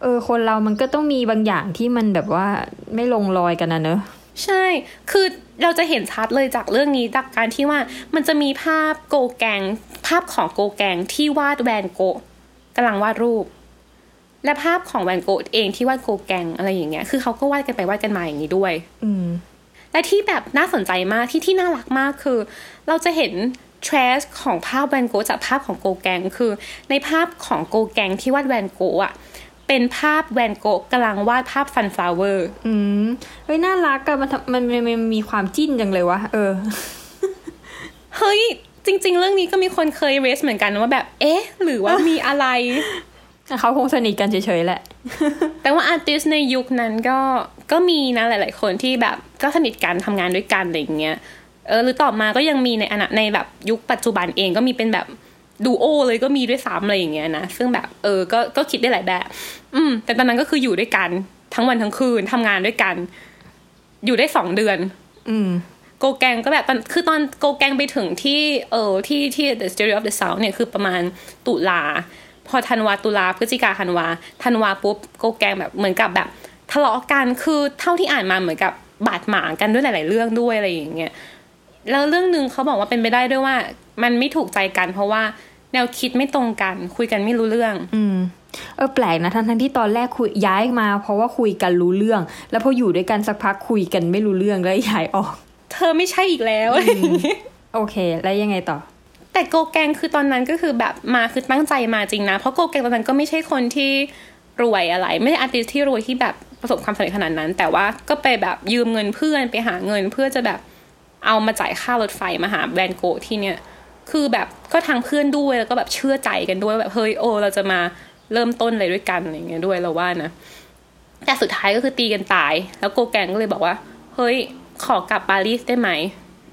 เออคนเรามันก็ต้องมีบางอย่างที่มันแบบว่าไม่ลงรอยกันนะเนอะ ใช่ คือเราจะเห็นชัดเลยจากเรื่องนี้จากการที่ว่ามันจะมีภาพโกแกง ภาพของโกแกงที่วาดแวนโกะกำลังวาดรูป และภาพของแวนโกะเองที่วาดโกแกงอะไรอย่างเงี้ย คือเขาก็วาดกันไปวาดกันมาอย่างนี้ด้วย อืม และที่แบบน่าสนใจมากที่ที่น่ารักมากคือ เราจะเห็น trace ของภาพแวนโกะจากภาพของโกแกง คือ ในภาพของโกแกงที่วาดแวนโกะอะ เป็นภาพแวนโกะกำลังวาดภาพ sunflower อืมเฮ้ยน่ารักอะมันทำมันมันมันมีความจิ้นจังเลยวะเออ เฮ้ย จริง ๆ เรื่องนี้ก็มีคนเคยเรสเหมือนกันว่าแบบ เอ๊ะ หรือว่ามีอะไรเขาคงสนิทกันเฉยๆแหละ แต่ว่าอาร์ติสในยุคนั้นก็ก็มีนะหลาย ๆ คนที่แบบก็สนิทกันทำงานด้วยกันอะไรอย่างเงี้ยเออหรือต่อมาก็ยังมีในอนาในแบบยุคปัจจุบันเองก็มีเป็นแบบ ดูโอเลยก็มีด้วยซ้ำอะไรอย่างเงี้ยนะซึ่งแบบเออก็ก็คิดได้หลายแบบ อืม แต่ตอนนั้นก็คืออยู่ด้วยกันทั้งวันทั้งคืนทำงานด้วยกัน อยู่ได้สองเดือน อืมโกแกงก็แบบตอนคือตอนโกแกงไปถึงที่เออที่ที่ The Studio of the South เนี่ยคือประมาณตุลา พอธันวาตุลาพฤศจิกาธันวาธันวาปุ๊บโกแกงแบบเหมือนกับแบบทะเลาะกันคือเท่าที่อ่านมาเหมือนกับบาดหมางกันด้วยหลาย ๆ เรื่องด้วยอะไรอย่างเงี้ย แล้วเรื่องหนึ่งเขาบอกว่าเป็นไปได้ด้วยว่า มันไม่ถูกใจกัน เพราะว่าแนวคิดไม่ตรงกัน คุยกันไม่รู้เรื่อง อืมเออแปลกนะทั้งทั้งๆที่ตอนแรกคุยย้ายมา เพราะว่าคุยกันรู้เรื่อง แล้วพออยู่ด้วยกันสักพักคุยกันไม่รู้เรื่องแล้วย้ายออก เธอไม่ใช่อีกแล้วโอเค แล้วยังไงต่อ แต่โกแกงคือตอนนั้นก็คือแบบมาคือตั้งใจมาจริงนะ เพราะโกแกงตอนนั้นก็ไม่ใช่คนที่รวยอะไร ไม่ใช่อาร์ติสที่รวยที่แบบประสบความสำเร็จขนาดนั้น แต่ว่าก็ไปแบบยืมเงินเพื่อนไปหาเงินเพื่อจะแบบ เอามาจ่ายค่ารถไฟมาหาแบรนด์โกะที่เนี่ยคือแบบก็ทางเพื่อนด้วยแล้วก็แบบเชื่อใจกันด้วยแบบเฮ้ยโอเราจะมาเริ่มต้นอะไรด้วยกันอะไรอย่างเงี้ยด้วยเราว่านะแต่สุดท้ายก็คือตีกันตาย แล้วโกแกงก็เลยบอกว่า เฮ้ยขอกลับปารีสได้ไหม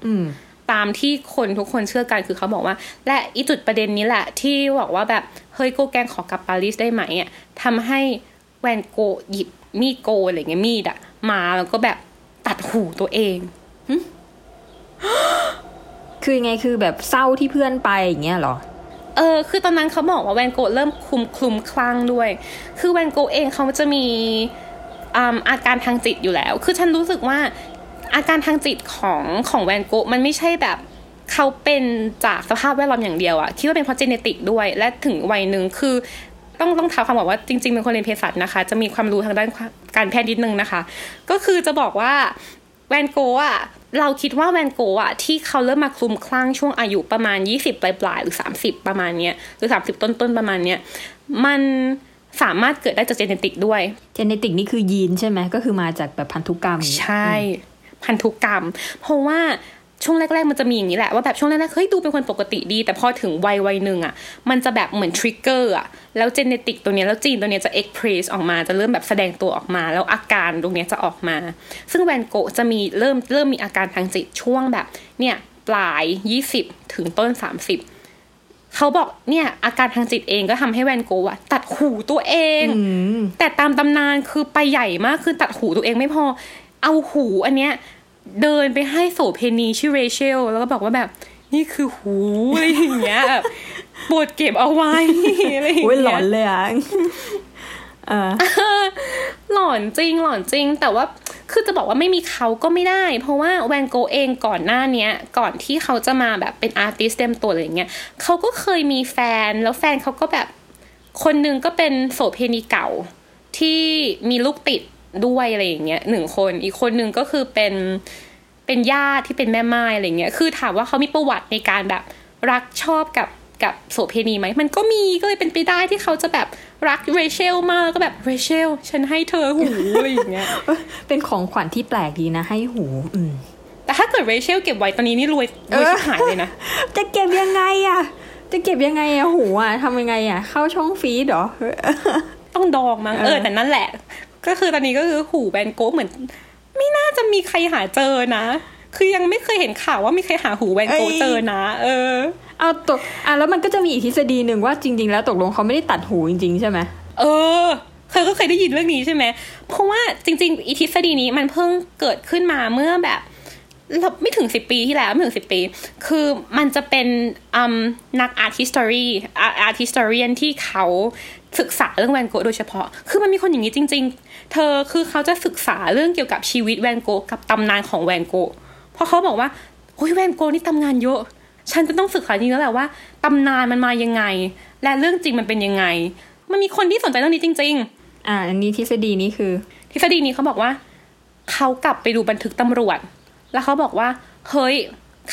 อืมตามที่คนทุกคนเชื่อกันคือเขาบอกว่า และอีจุดประเด็นนี้แหละที่บอกว่าแบบเฮ้ยโกแกงขอกลับปารีสได้ไหมอะทำให้แวนโกหยิบมีดโกนอะไรเงี้ยมีดอะมาแล้วก็แบบตัดหูตัวเอง คือยังไงคือแบบเศร้าที่เพื่อนไปอย่างเงี้ยหรอ เออ คือตอนนั้นเขาบอกว่าแวนโกะเริ่มคลุมคลุมคลั่งด้วย คือแวนโกะเองเขาจะมีอาการทางจิตอยู่แล้ว คือฉันรู้สึกว่าอาการทางจิตของของแวนโกะมันไม่ใช่แบบเขาเป็นจากสภาพแวดล้อมอย่างเดียวอะคิดว่าเป็นเพราะเจเนติกด้วย และถึงวัยหนึ่งคือต้องต้องท้าความบอกว่าจริงๆเป็นคนเรียนเภสัชนะคะ จะมีความรู้ทางด้านการแพทย์นิดนึงนะคะ ก็คือจะบอกว่าแวนโกะอะ เราคิดว่าแวนโกะอะที่เขาเริ่มมาคลุมคลั่งช่วงอายุประมาณ 20 ปลายๆหรือ 30 ประมาณเนี้ยหรือ 30 ต้นๆประมาณเนี้ยมันสามารถเกิดได้จากเจเนติกด้วย เจเนติกนี่คือยีนใช่ไหมก็คือมาจากแบบพันธุกรรมอย่างเงี้ยใช่ พันธุกรรม เพราะว่า ช่วงแรก ๆ มันจะมีอย่างนี้แหละว่าแบบช่วงแรกๆเฮ้ยดูเป็นคนปกติดี แต่พอถึงวัยวัยหนึ่งอะมันจะแบบเหมือน trigger อะแล้ว genetic ตัวเนี้ยแล้วยีนตัวเนี้ยจะ express ออกมาจะเริ่มแบบแสดงตัวออกมา แล้วอาการตรงเนี้ยจะออกมา ซึ่งแวนโกะจะมีเริ่มเริ่มมีอาการทางจิตช่วงแบบเนี่ยปลาย 20 ถึงต้น 30เขาบอกเนี่ยอาการทางจิตเองก็ทำให้แวนโกะอะตัดหูตัวเองอืมแต่ตามตำนานคือไปใหญ่มากคือตัดหูตัวเองไม่พอ เอาหูอันเนี้ย เดินไปให้โสเพณีชื่อเรเชล แล้วก็บอกว่าแบบนี่คือหูอะไรอย่างเงี้ยแบบโปรดเก็บเอาไว้อะไรอย่างโอ้ยหลเงี้อยนเลยอะเออหลอนจริงหลอนจริง แต่ว่าคือจะบอกว่าไม่มีเขาก็ไม่ได้ เพราะว่าแวนโกะเองก่อนหน้าเนี้ย ก่อนที่เขาจะมาแบบเป็นอาร์ติสต์เต็มตัวอะไรอย่างเงี้ยเขาก็เคยมีแฟนแล้วแฟนเขาก็แบบ คนหนึ่งก็เป็นโสเพณีเก่าที่มีลูกติด ด้วยอะไรอย่างเงี้ยหนึ่งคนอีกคนหนึ่งก็คือเป็นเป็นญาติที่เป็นแม่ไม้อะไรเงี้ยคือถามว่าเขามีประวัติในการแบบรักชอบกับกับโสเพณีไหมมันก็มีก็เลยเป็นไปได้ที่เขาจะแบบรักเรเชลมากแล้วก็แบบเรเชลฉันให้เธอหูอะไรอย่างเงี้ยเป็นของขวัญที่แปลกดีนะให้หู อืมแต่ถ้าเกิดเรเชลเก็บไว้ตอนนี้นี่รวยรวยชิบหายเลยนะ จะเก็บยังไงอะจะเก็บยังไงอะหูอะทำยังไงอะเข้าช่องฟีดเหรอ ต้องดองมั้งเออเออแต่นั่นแหละ ก็คือตอนนี้ก็คือหูแวนโก้เหมือน ไม่น่าจะมีใครหาเจอนะ คือยังไม่เคยเห็นข่าวว่ามีใครหาหูแวนโก้เจอนะ เออ เอาตกอะแล้วมันก็จะมีอีกทฤษฎีหนึ่งว่าจริง ๆ แล้วตกลงเขาไม่ได้ตัดหูจริง ๆ ใช่ไหมเออเคยก็เคยได้ยินเรื่องนี้ใช่ไหม เพราะว่าจริง ๆ อีทฤษฎีนี้มันเพิ่งเกิดขึ้นมาเมื่อแบบเราไม่ถึงสิบปีที่แล้วไม่ถึงสิบปี คือมันจะเป็นอืมนัก art history art historian ที่เขา ศึกษาเรื่องแวนโกะโดยเฉพาะ คือมันมีคนอย่างนี้จริง ๆ เธอคือเขาจะศึกษาเรื่องเกี่ยวกับชีวิตแวนโกะกับตำนานของแวนโกะเพราะเขาบอกว่าโอ้ยแวนโกะนี่ตำนานเยอะ ฉันจะต้องศึกษาจริงแล้วแหละว่าตำนานมันมายังไง และเรื่องจริงมันเป็นยังไง มันมีคนที่สนใจเรื่องนี้จริงอ่า อันนี้ทฤษฎีนี้คือๆทฤษฎีนี้เขาบอกว่าเขากลับไปดูบันทึกตำรวจ แล้วเขาบอกว่าเฮ้ย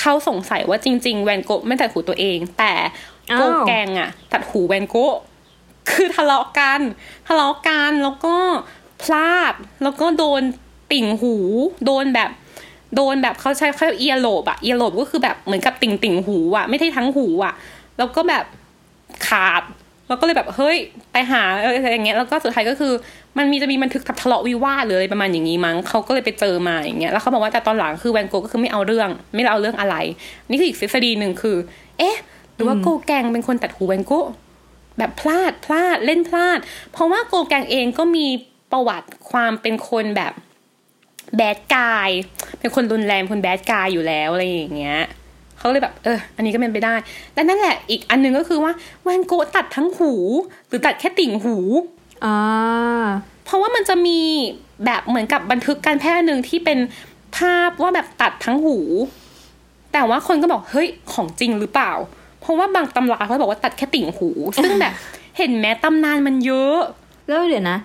เขาสงสัยว่าจริง ๆ แวนโกะไม่ตัดหูตัวเอง แต่อ้าวโกแกงอะตัดหูแวนโกะ คือทะเลาะกันทะเลาะกันแล้วก็พลาดแล้วก็โดนติ่งหู โดนแบบโดนแบบเขาใช้เขาเอียโลบอะเอียโลบก็คือแบบเหมือนกับติ่งติ่งหูอะไม่ใช่ทั้งหูอะแล้วก็แบบขาดแล้วก็เลยแบบเฮ้ยไปหาอะไรอย่างเงี้ยแล้วก็สุดท้ายก็คือ มันมีจะมีบันทึกทะเลาะวิวาทหรืออะไรประมาณอย่างนี้มั้งเขาก็เลยไปเจอมาอย่างเงี้ยแล้วเขาบอกว่าแต่ตอนหลังคือแวนโกก็คือไม่เอาเรื่อง ไม่เอาเรื่องอะไร นี่คืออีกทฤษฎีหนึ่งคือ เอ๊ะ หรือว่าโกแกงเป็นคนตัดหูแวนโก แบบพลาดพลาดเล่นพลาด เพราะว่าโกแกงเองก็มีประวัติความเป็นคนแบบแบดกายเป็นคนรุนแรงคนแบดกายอยู่แล้วอะไรอย่างเงี้ยเขาเลยแบบเออ อันนี้ก็เป็นไปได้ และนั่นแหละอีกอันหนึงก็คือว่าแวนโกะตัดทั้งหู หรือตัดแค่ติ่งหูอ่าเพราะว่ามันจะมีแบบเหมือนกับบันทึกการแพทย์หนึ่งที่เป็นภาพว่าแบบตัดทั้งหู แต่ว่าคนก็บอกเฮ้ยของจริงหรือเปล่าเพ ราะว่าบางตำราเขาบอกว่าตัดแค่ติ่งหู ซึ่งแบบเห็นแม้ตำนานมันเยอะ แล้วเดี๋ยวนะ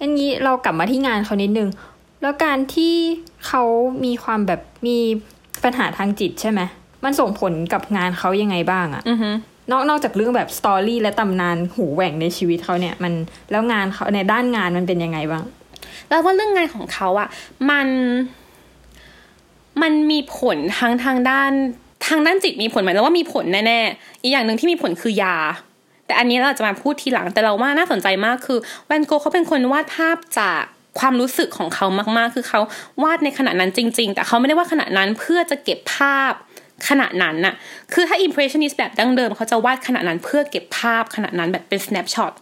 อันนี้เรากลับมาที่งานเขานิดนึง แล้วการที่เขามีความแบบมีปัญหาทางจิตใช่ไหมมันส่งผลกับงานเขายังไงบ้างอะอือฮึนอกนอกจากเรื่องแบบสตอรี่และตำนานหูแหว่งในชีวิตเขาเนี่ยมันแล้วงานเขาในด้านงานมันเป็นยังไงบ้างแล้วว่าเรื่องงานของเขาอะมันมันมีผลทั้งทางด้าน ทางด้านจิตมีผลไหมแล้วว่ามีผลแน่ๆ อีกอย่างหนึ่งที่มีผลคือยา แต่อันนี้เราจะมาพูดทีหลังแต่เราว่าน่าสนใจมากคือแวนโกเขาเป็นคนวาดภาพจากความรู้สึกของเขามากๆ คือเขาวาดในขณะนั้นจริง ๆ แต่เขาไม่ได้วาดขณะนั้นเพื่อจะเก็บภาพขณะนั้นน่ะ คือถ้า impressionist แบบดั้งเดิม เขาจะวาดขณะนั้นเพื่อเก็บภาพขณะนั้นแบบเป็น snapshot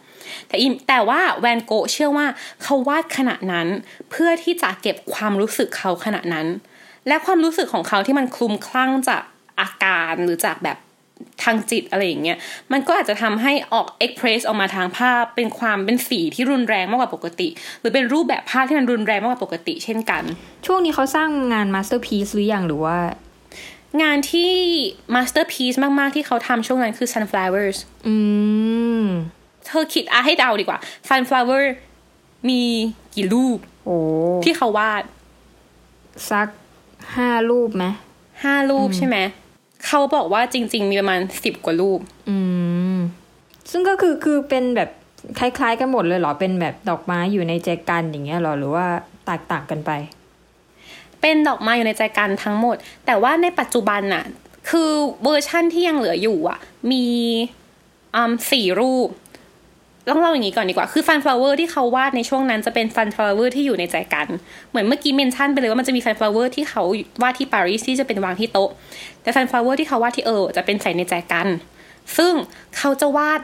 แต่แต่ว่าแวนโกเชื่อว่าเขาวาดขณะนั้นเพื่อที่จะเก็บความรู้สึกเขาขณะนั้น และความรู้สึกของเขาที่มันคลุ้มคลั่งจาก อาการหรือจากแบบทางจิตอะไรอย่างเงี้ย มันก็อาจจะทำให้ออก express ออกมาทางภาพ เป็นความเป็นสีที่รุนแรงมากกว่าปกติ หรือเป็นรูปแบบภาพที่มันรุนแรงมากกว่าปกติ เช่นกัน ช่วงนี้เขาสร้างงานมาสเตอร์พี e หรือยังหรือว่า งานที่ masterpiece มาก ๆ ที่เขาทำช่วงนั้นคือ sunflowers อืม เธอคิดอะให้เดาดีกว่า sunflower มีกี่รูปโอ้ที่เขาวาด สักห้ารูปไหม ห้ารูปใช่ไหมเขาบอกว่าจริง ๆ มีประมาณสิบกว่ารูป อืม ซึ่งก็คือคือเป็นแบบคล้ายๆกันหมดเลยเหรอ เป็นแบบดอกไม้อยู่ในแจกันอย่างเงี้ยเหรอหรือว่าแตกต่างกันไป เป็นดอกไม้อยู่ในใจกันทั้งหมด แต่ว่าในปัจจุบันน่ะ คือเวอร์ชั่นที่ยังเหลืออยู่อะ มีอืมสี่รูป ต้องเล่าอย่างนี้ก่อนดีกว่า คือ sunflower ที่เขาวาดในช่วงนั้นจะเป็น sunflower ที่อยู่ในแจกัน เหมือนเมื่อกี้ mention ไปเลยว่ามันจะมี sunflower ที่เขาวาดที่ปารีสที่จะเป็นวางที่โต๊ะ แต่ sunflower ที่เขาวาดที่อาร์ลจะเป็นใส่ในแจกัน ซึ่งเขาจะวาด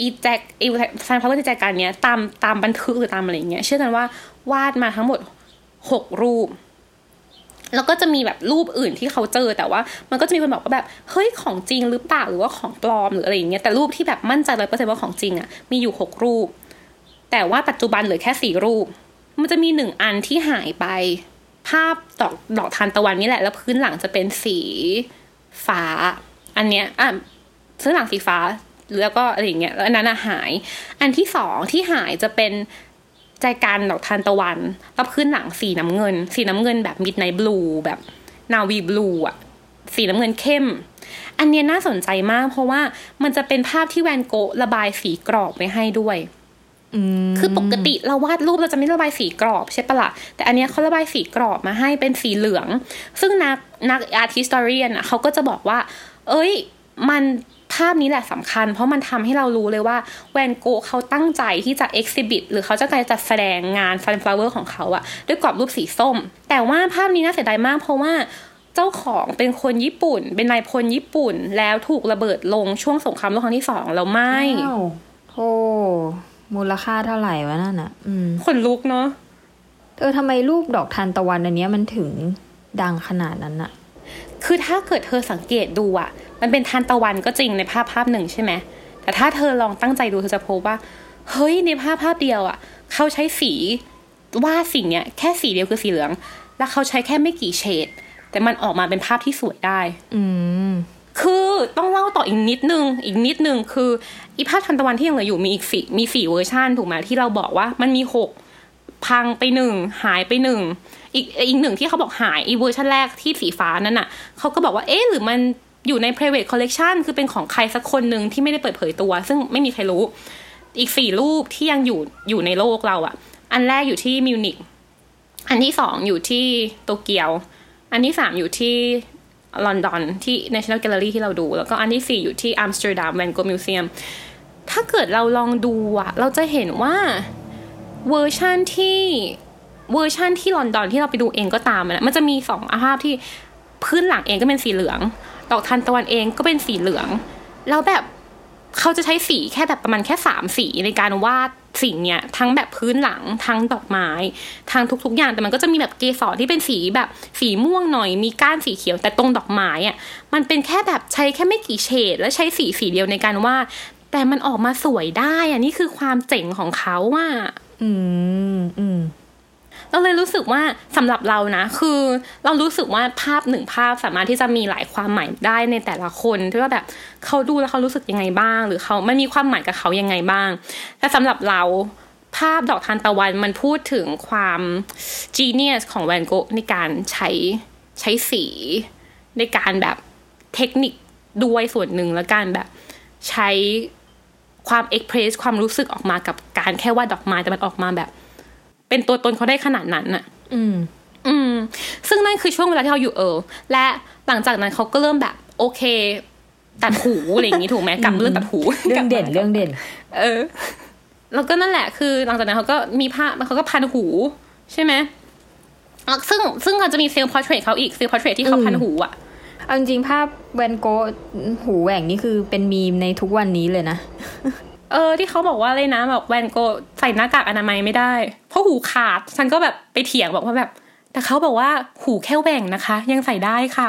อีแจกอี sunflower ในแจกันเนี้ยตามตามบันทึกหรือตามอะไรเงี้ย เชื่อกันว่าวาดมาทั้งหมดหกรูป แล้วก็จะมีแบบรูปอื่นที่เขาเจอแต่ว่า มันก็จะมีคนบอกว่าแบบเฮ้ยของจริงหรือเปล่าหรือว่าของปลอมหรืออะไรอย่างเงี้ยแต่รูปที่แบบมั่นใจร้อยเปอร์เซ็นต์ว่าของจริงอะ่ะมีอยู่หกรูป แต่ว่าปัจจุบันเหลือแค่สี่รูป มันจะมีหนึ่งอันที่หายไป ภาพดอกดอกทานตะวันนี่แหละ แล้วพื้นหลังจะเป็นสีฟ้า อันเนี้ยอะพื้นหลังสีฟ้าแล้วก็อะไรอย่างเงี้ยแล้วอันนั้นอะหาย อันที่สองที่หายจะเป็น แจกันดอกทานตะวันแล้วพื้นหลังสีน้ำเงิน สีน้ำเงินแบบ midnight blue แบบ navy blue อะสีน้ำเงินเข้ม อันเนี้ยน่าสนใจมาก เพราะว่ามันจะเป็นภาพที่แวนโกะระบายสีกรอบไว้ให้ด้วยอืมคือปกติเราวาดรูปเราจะไม่ระบายสีกรอบใช่ปะล่ะแต่อันเนี้ยเขาระบายสีกรอบมาให้เป็นสีเหลือง ซึ่งนักนัก art historian อะเขาก็จะบอกว่า เอ้ย มัน ภาพนี้แหละสำคัญ เพราะมันทำให้เรารู้เลยว่าแวนโกะเขาตั้งใจที่จะเอ็กซิบิทหรือเขาจะการจัดแสดงงาน sunflower ของเขาอะด้วยกรอบรูปสีส้ม แต่ว่าภาพนี้น่าเสียดายมาก เพราะว่าเจ้าของเป็นคนญี่ปุ่น เป็นนายพลญี่ปุ่น แล้วถูกระเบิดลงช่วงสงครามโลกครั้งที่สองแล้วไหม่อ้าวโธ่มูลค่าเท่าไหร่วะนั่นอะอืมขนลุกเนาะเออทำไมรูปดอกทานตะวันอันเนี้ยมันถึงดังขนาดนั้นอะ คือถ้าเกิดเธอสังเกตดูอะมันเป็นทานตะวันก็จริงในภาพภาพหนึ่งใช่ไหมแต่ถ้าเธอลองตั้งใจดูเธอจะพบว่า เฮ้ยในภาพภาพเดียวอะเขาใช้สีวาดสิ่งเนี้ยแค่สีเดียวคือสีเหลือง แล้วเขาใช้แค่ไม่กี่เฉดแต่มันออกมาเป็นภาพที่สวยได้ อืมคือต้องเล่าต่ออีกนิดนึง อีกนิดนึงคืออีภาพทันตะวันที่ยังเหลืออยู่มีอีกสี่มีสี่เวอร์ชันถูกไหมที่เราบอกว่ามันมีหก พังไปหนึ่งหายไปหนึ่งอีกอีกหนึ่งที่เขาบอกหายอีเวอร์ชันแรกที่สีฟ้านั่นน่ะเขาก็บอกว่าเอ๊ะหรือมันอยู่ใน private collection คือเป็นของใครสักคนหนึ่งที่ไม่ได้เปิดเผยตัว ซึ่งไม่มีใครรู้ อีกสี่รูปที่ยังอยู่อยู่ในโลกเราอะอันแรกอยู่ที่มิวนิกอันที่สองอยู่ที่โตเกียว อันที่สามอยู่ที่ลอนดอนที่ National Gallery ที่เราดู แล้วก็อันที่สี่อยู่ที่อัมสเตอร์ดัมแวนโก Museumถ้าเกิดเราลองดูอะเราจะเห็นว่า เวอร์ชันที่เวอร์ชันที่ลอนดอนที่เราไปดูเองก็ตามนะมันจะมีสองภาพที่พื้นหลังเองก็เป็นสีเหลือง ดอกทานตะวันเองก็เป็นสีเหลือง แล้วแบบเขาจะใช้สีแค่แบบประมาณแค่สามสีในการวาดสิ่งเนี้ยทั้งแบบพื้นหลังทั้งดอกไม้ทั้งทุก ๆ อย่างแต่มันก็จะมีแบบเกสรที่เป็นสีแบบสีม่วงหน่อย มีก้านสีเขียวแต่ตรงดอกไม้อะมันเป็นแค่แบบใช้แค่ไม่กี่เฉดและใช้สีสีเดียวในการวาดแต่มันออกมาสวยได้อะนี่คือความเจ๋งของเขาอะ อืมอืมเราเลยรู้สึกว่าสำหรับเรานะ คือเรารู้สึกว่าภาพหนึ่งภาพสามารถที่จะมีหลายความหมายได้ในแต่ละคนที่ว่าแบบเขาดูแล้วเขารู้สึกยังไงบ้าง หรือเขามันมีความหมายกับเขายังไงบ้าง แต่สำหรับเราภาพดอกทานตะวันมันพูดถึงความ genius ของแวนโกะในการใช้ใช้สี ในการแบบเทคนิคด้วยส่วนหนึ่งแล้วการแบบใช้ ความเอ็กเพรสความรู้สึกออกมากับการแค่วาดดอกไม้แต่มันออกมาแบบ เป็นตัวตนเขาได้ขนาดนั้นน่ะอืม อืม ซึ่งนั่นคือช่วงเวลาที่เขาอยู่เออ และหลังจากนั้นเขาก็เริ่มแบบ โอเค ตัดหูอะไรอย่างงี้ถูกไหมกลับมาเรื่องตัดหูเรื่องเด่นเรื่องเด่น เออ แล้วก็นั่นแหละ คือ หลังจากนั้นเขาก็มีผ้าเขาก็พันหู ใช่ไหมแล้วซึ่งซึ่งเขาจะมี self-portrait เขาอีก self-portrait ที่เขาอืมพันหูอะ เอาจริงๆภาพแวนโกะหูแหว่งนี่คือเป็นมีมในทุกวันนี้เลยนะ เออ ที่เขาบอกว่าเลยนะแบบแวนโกะใส่หน้ากากอนามัยไม่ได้ เพราะหูขาด ฉันก็แบบไปเถียงบอกว่าแบบ แต่เขาบอกว่าหูแค่แหว่งนะคะ ยังใส่ได้ค่ะ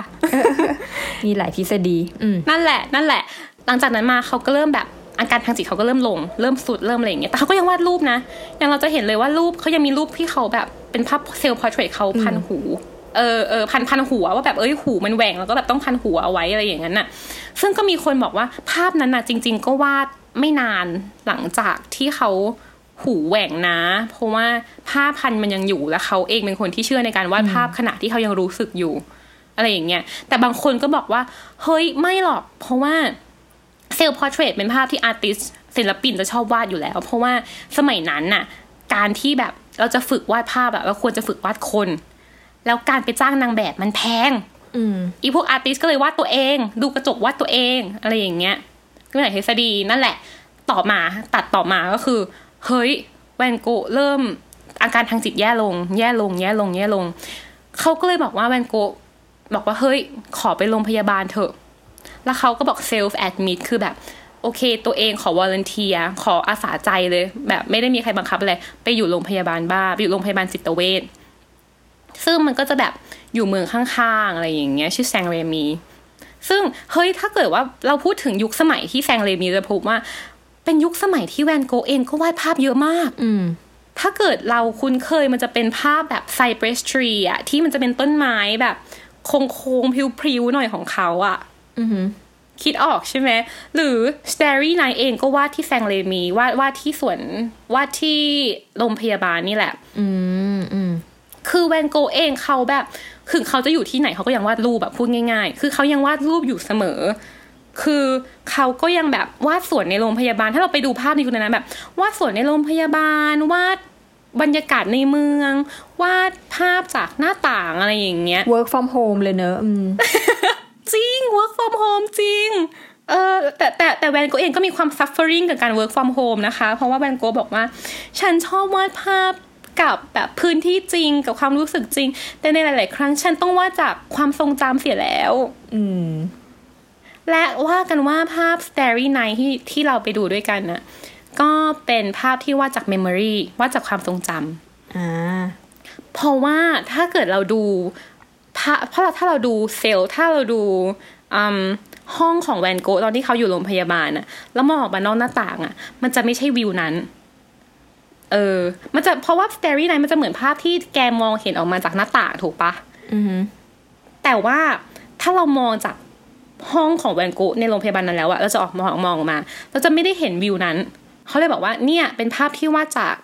มีหลายทฤษฎีอืมนั่นแหละ นั่นแหละ หลังจากนั้นมาเขาก็เริ่มแบบอาการทางจิตเขาก็เริ่มลง เริ่มสุด เริ่มอะไรอย่างเงี้ย แต่เขาก็ยังวาดรูปนะ อย่างเราจะเห็นเลยว่ารูปเขายังมีรูปที่เขาแบบเป็นภาพ self-portrait เขาพันหู เออเออพันพันหัวว่าแบบเอ้ยหูมันแหว่งแล้วก็แบบต้องพันหัวเอาไว้อะไรอย่างนั้นน่ะ ซึ่งก็มีคนบอกว่าภาพนั้นน่ะจริง ๆ ก็วาดไม่นานหลังจากที่เขาหูแหว่งนะ เพราะว่าผ้าพันมันยังอยู่และเขาเองเป็นคนที่เชื่อในการวาดภาพขณะที่เขายังรู้สึกอยู่ อะไรอย่างเงี้ยแต่บางคนก็บอกว่า เฮ้ยไม่หรอก เพราะว่า self-portrait เป็นภาพที่ artist ศิลปินจะชอบวาดอยู่แล้ว เพราะว่าสมัยนั้นน่ะ การที่แบบเราจะฝึกวาดภาพแบบเราควรจะฝึกวาดคน แล้วการไปจ้างนางแบบมันแพงอืมอีพวก artist ก็เลยวาดตัวเอง ดูกระจกวาดตัวเอง อะไรอย่างเงี้ยก็เป็นทฤษฎีนั่นแหละ ต่อมาตัดต่อมาก็คือ เฮ้ยแวนโกะเริ่มอาการทางจิตแย่ลง แย่ลง แย่ลง แย่ลง เขาก็เลยบอกว่าแวนโกะบอกว่าเฮ้ย ขอไปโรงพยาบาลเถอะ แล้วเขาก็บอก self-admit คือแบบ โอเค ตัวเองขอ volunteer ขออาสาใจเลย แบบไม่ได้มีใครบังคับอะไร ไปอยู่โรงพยาบาลบ้า ไปอยู่โรงพยาบาลจิตเวช ซึ่งมันก็จะแบบอยู่เมืองข้างๆ อะไรอย่างเงี้ยชื่อแซงเรมี ซึ่งเฮ้ยถ้าเกิดว่าเราพูดถึงยุคสมัยที่แซงเรมีจะพบว่า เป็นยุคสมัยที่แวนโกเองก็วาดภาพเยอะมาก อืมถ้าเกิดเราคุ้นเคยมันจะเป็นภาพแบบไซเ r รสทรีอะที่มันจะเป็นต้นไม้แบบโค้งๆพริ้วๆหน่อยของเขาอะอือหือคิดออกใช่ไหม หรือ Starry Night เองก็วาดที่แซงเลมีวาดวาดที่สวนวาดที่โรงพยาบาลนี่แหละ อืมอืม คือแวนโกเองเขาแบบถึงเขาจะอยู่ที่ไหนเขาก็ยังวาดรูปแบบพูดง่าย ๆ คือเขายังวาดรูปอยู่เสมอ คือเขาก็ยังแบบวาดสวนในโรงพยาบาล ถ้าเราไปดูภาพในยุคนั้นแบบวาดสวนในโรงพยาบาลวาดบรรยากาศในเมือง วาดภาพจากหน้าต่างอะไรอย่างเงี้ย work from home เลยเนอะอืมจริง work from home จริงเออแต่แต่แต่แวนโกเองก็มีความ suffering กับการ work from home นะคะ เพราะว่าแวนโกบอกว่า ฉันชอบวาดภาพ กับแบบพื้นที่จริงกับความรู้สึกจริง แต่ในหลาย ๆ ครั้งฉันต้องวาดจากความทรงจำเสียแล้ว อืม และว่ากันว่าภาพ Starry Night ที่ที่เราไปดูด้วยกันนะก็เป็นภาพที่วาดจาก memory วาดจากความทรงจำอ่าเพราะว่าถ้าเกิดเราดูภาพเพราะเราถ้าเราดูเซลล์ถ้าเราดูอืมห้องของแวนโกะตอนที่เขาอยู่โรงพยาบาลน่ะแล้วมองออกมานอกหน้าต่างอะมันจะไม่ใช่วิวนั้น เออ มันจะเพราะว่า Starry Night มันจะเหมือนภาพที่แกมองเห็นออกมาจากหน้าต่างถูกปะอือหือแต่ว่าถ้าเรามองจากห้องของแวนโกะในโรงพยาบาลนั้นแล้วอะเราจะออกมองมองออกมา เราจะไม่ได้เห็นวิวนั้น เขาเลยบอกว่าเนี่ยเป็นภาพที่วาดจาก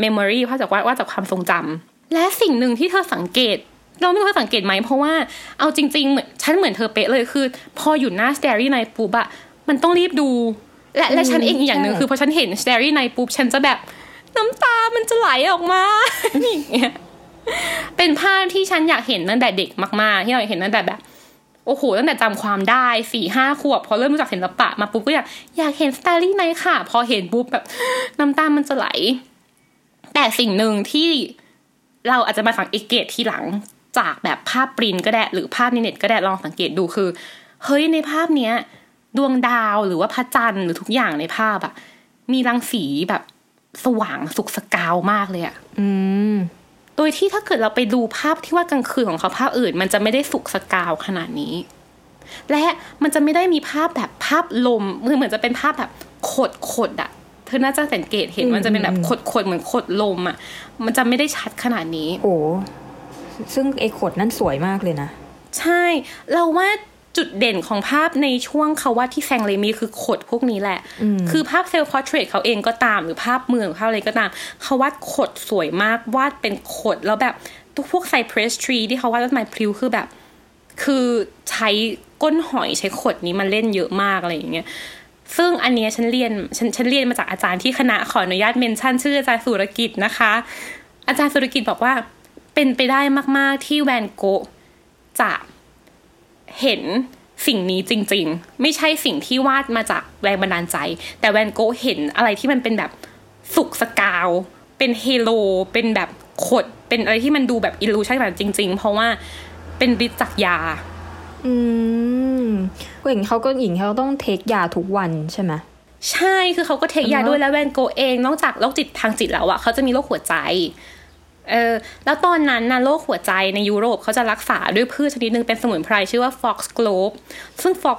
เมมโมรีวาดจากวาดวาดจากความทรงจำและสิ่งหนึ่งที่เธอสังเกต เราไม่รู้เธอสังเกตไหม เพราะว่าเอาจริงๆเหมือนฉันเหมือนเธอเป๊ะเลยคือ พออยู่หน้า Starry Night ปุ๊บอะมันต้องรีบดู และและฉันเองอีกอย่างหนึ่งคือพอฉันเห็น Starry Night ปุ๊บฉันจะแบบ น้ำตามันจะไหลออกมาอย่างเงี้ยเป็นภาพที่ฉันอยากเห็นตั้งแต่เด็กมากๆ ที่เราอยากเห็นตั้งแต่แบบโอ้โหตั้งแต่จำความได้สี่ห้าขวบพอเริ่มรู้จักศิลปะมาปุ๊บก็อยากอยากเห็นสไตลี่ไนค่ะ พอเห็นปุ๊บแบบน้ำตามันจะไหล แต่สิ่งหนึ่งที่เราอาจจะมาสังเกตทีหลังจากแบบภาพปรินก็ได้ หรือภาพในเน็ตก็ได้ลองสังเกตดูคือ เฮ้ยในภาพเนี้ย ดวงดาวหรือว่าพระจันทร์หรือทุกอย่างในภาพอะมีรังสีแบบ สว่างสุกสกาวมากเลยอะอืมโดยที่ถ้าเกิดเราไปดูภาพที่ว่ากลางคืนของเขาภาพอื่น มันจะไม่ได้สุกสกาวขนาดนี้ และมันจะไม่ได้มีภาพแบบภาพลมมือเหมือนจะเป็นภาพแบบขดขดๆอะเธอน่าจะสังเกตเห็นอืมมันจะเป็นแบบอืมขดขดๆเหมือนขดลมอะมันจะไม่ได้ชัดขนาดนี้ โอ้ซึ่งไอ้ขดนั่นสวยมากเลยนะ ใช่ เราว่า จุดเด่นของภาพในช่วงเขาว่าที่แซงเรมีคือขดพวกนี้แหละอืมคือภาพ self-portrait เขาเองก็ตามหรือภาพเมืองภาพอะไรก็ตาม เขาวาดขดสวยมากวาดเป็นขดแล้วแบบทุกพวกไซเพรสทรีที่เขาวาดต้นไม้พลิ้วคือแบบ คือใช้ก้นหอยใช้ขดนี้มาเล่นเยอะมากอะไรอย่างเงี้ยซึ่งอันเนี้ยฉันเรียนฉันฉันเรียนมาจากอาจารย์ที่คณะขออนุญาตเมนชั่นชื่ออาจารย์สุรกิจนะคะ อาจารย์สุรกิจบอกว่าเป็นไปได้มาก ๆ ที่แวนโกะจะ เห็นสิ่งนี้จริง ๆ ไม่ใช่สิ่งที่วาดมาจากแรงบันดาลใจ แต่แวนโกะเห็นอะไรที่มันเป็นแบบสุกสกาว เป็น halo เป็นแบบขด เป็นอะไรที่มันดูแบบ illusion แบบจริง ๆ เพราะว่าเป็นฤทธิ์จากยา อืมผู้หญิงเขาก็หญิงเขาต้อง take ยาทุกวันใช่ไหมใช่คือเขาก็ take ยาอือฮะด้วยแล้วแวนโกะเอง นอกจากโรคจิตทางจิตแล้วอะเขาจะมีโรคหัวใจ เออแล้วตอนนั้นนะโรคหัวใจในยุโรปเขาจะรักษาด้วยพืชชนิดหนึ่งเป็นสมุนไพรชื่อว่า foxglove ซึ่ง fox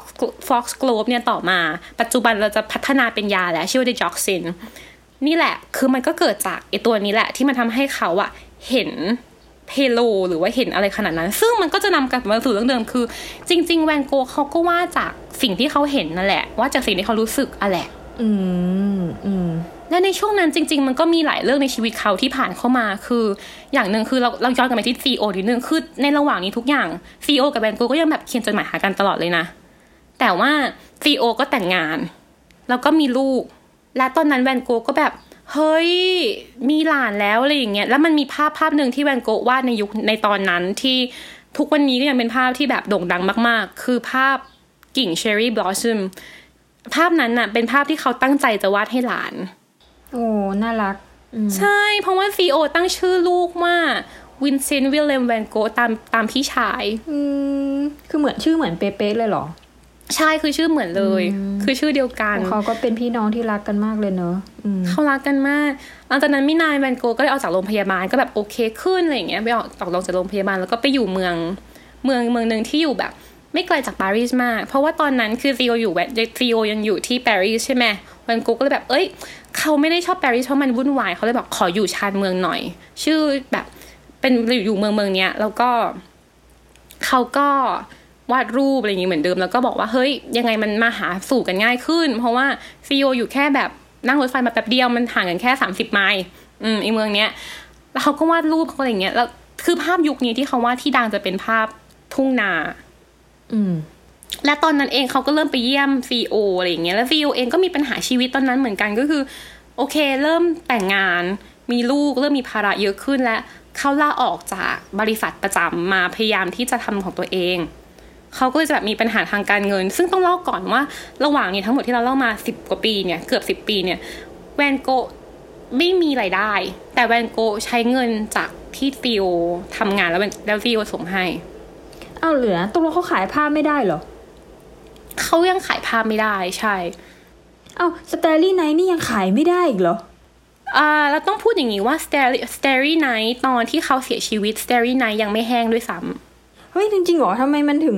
foxglove เนี่ยต่อมา ปัจจุบันเราจะพัฒนาเป็นยาแล้วชื่อว่า digoxin นี่แหละ คือมันก็เกิดจากไอตัวนี้แหละ ที่มันทำให้เขาอะเห็นเพโลหรือว่าเห็นอะไรขนาดนั้น ซึ่งมันก็จะนำกลับมาสู่เรื่องเดิมคือ จริง ๆ แวนโกเขาก็ว่าจากสิ่งที่เขาเห็นนั่นแหละ ว่าจากสิ่งที่เขารู้สึกอะแหละ อืมอืม และในช่วงนั้นจริง ๆ มันก็มีหลายเรื่องในชีวิตเขาที่ผ่านเข้ามา คืออย่างหนึ่งคือเราเราย้อนกลับไปที่ซีโอนิดนึงคือในระหว่างนี้ทุกอย่างซีโอกับแวนโกก็ยังแบบเขียนจดหมายหากันตลอดเลยนะ แต่ว่าซีโอก็แต่งงาน แล้วก็มีลูก และตอนนั้นแวนโกก็แบบเฮ้ย มีหลานแล้วอะไรอย่างเงี้ย แล้วมันมีภาพภาพหนึ่งที่แวนโกวาดในยุคในตอนนั้นที่ทุกวันนี้ก็ยังเป็นภาพที่แบบโด่งดังมากๆ คือภาพกิ่ง cherry blossom ภาพนั้นน่ะเป็นภาพที่เขาตั้งใจจะวาดให้หลาน โอ้น่ารักอืมใช่ เพราะว่าซีโอตั้งชื่อลูกว่าวินเซนต์วิลเลมแวนโกตามตามพี่ชาย อืม คือเหมือนชื่อเหมือนเป๊ะๆเลยเหรอ ใช่คือชื่อเหมือนเลย คือชื่อเดียวกัน เขาก็เป็นพี่น้องที่รักกันมากเลยเนอะอืมเขารักกันมากหลังจากนั้นไม่นานแวนโกก็ได้ออกจากโรงพยาบาลก็แบบโอเคขึ้นอะไรอย่างเงี้ยไปออกออกลงจากโรงพยาบาลแล้วก็ไปอยู่เมือง เมืองเมืองหนึ่งที่อยู่แบบ ไม่ไกลจากปารีสมาก เพราะว่าตอนนั้นคือซีโออยู่แวนซีโอยังอยู่ที่ปารีสใช่ไหมแวนโกก็เลยแบบเอ้ย เขาไม่ได้ชอบปารีสเพราะมันวุ่นวายเขาเลยแบบขออยู่ชานเมืองหน่อย ชื่อแบบเป็นอยู่เมืองเมืองเนี้ยแล้วก็เขาก็วาดรูปอะไรอย่างงี้เหมือนเดิมแล้วก็บอกว่าเฮ้ยยังไงมันมาหาสู่กันง่ายขึ้น เพราะว่าซีโออยู่แค่แบบนั่งรถไฟมาแป๊บเดียวมันห่างกันแค่สามสิบไมล์อืมไอเมืองเนี้ยแล้วเขาก็วาดรูปเขาอะไรอย่างเงี้ยแล้วคือภาพยุคนี้ที่เขาวาดที่ดังจะเป็นภาพทุ่งนา อืม และตอนนั้นเองเขาก็เริ่มไปเยี่ยมซีโออะไรอย่างเงี้ยแล้วซีโอเองก็มีปัญหาชีวิตตอนนั้นเหมือนกันก็คือ โอเค เริ่มแต่งงาน มีลูกเริ่มมีภาระเยอะขึ้นและเขาลาออกจากบริษัทประจำมาพยายามที่จะทำของตัวเองเขาก็จะแบบมีปัญหาทางการเงิน ซึ่งต้องเล่าก่อนว่าระหว่างนี้ทั้งหมดที่เราเล่ามาสิบกว่าปีเนี่ยเกือบสิบปีเนี่ยแวนโกไม่มีไรายได้ แต่แวนโกใช้เงินจากที่ซีโอทำงานแล้วแล้วซีโอส่งให้ เอาเหลือตกลงเขาขายผ้าไม่ได้เหรอ เขายังขายภาพไม่ได้ใช่ เอา Starry Night นี่ยังขายไม่ได้อีกเหรออ่าแล้วต้องพูดอย่างนี้ว่า Starry Starry Night ตอนที่เขาเสียชีวิต Starry Night ยังไม่แห้งด้วยซ้ำเฮ้ยจริงๆเหรอทำไมมันถึง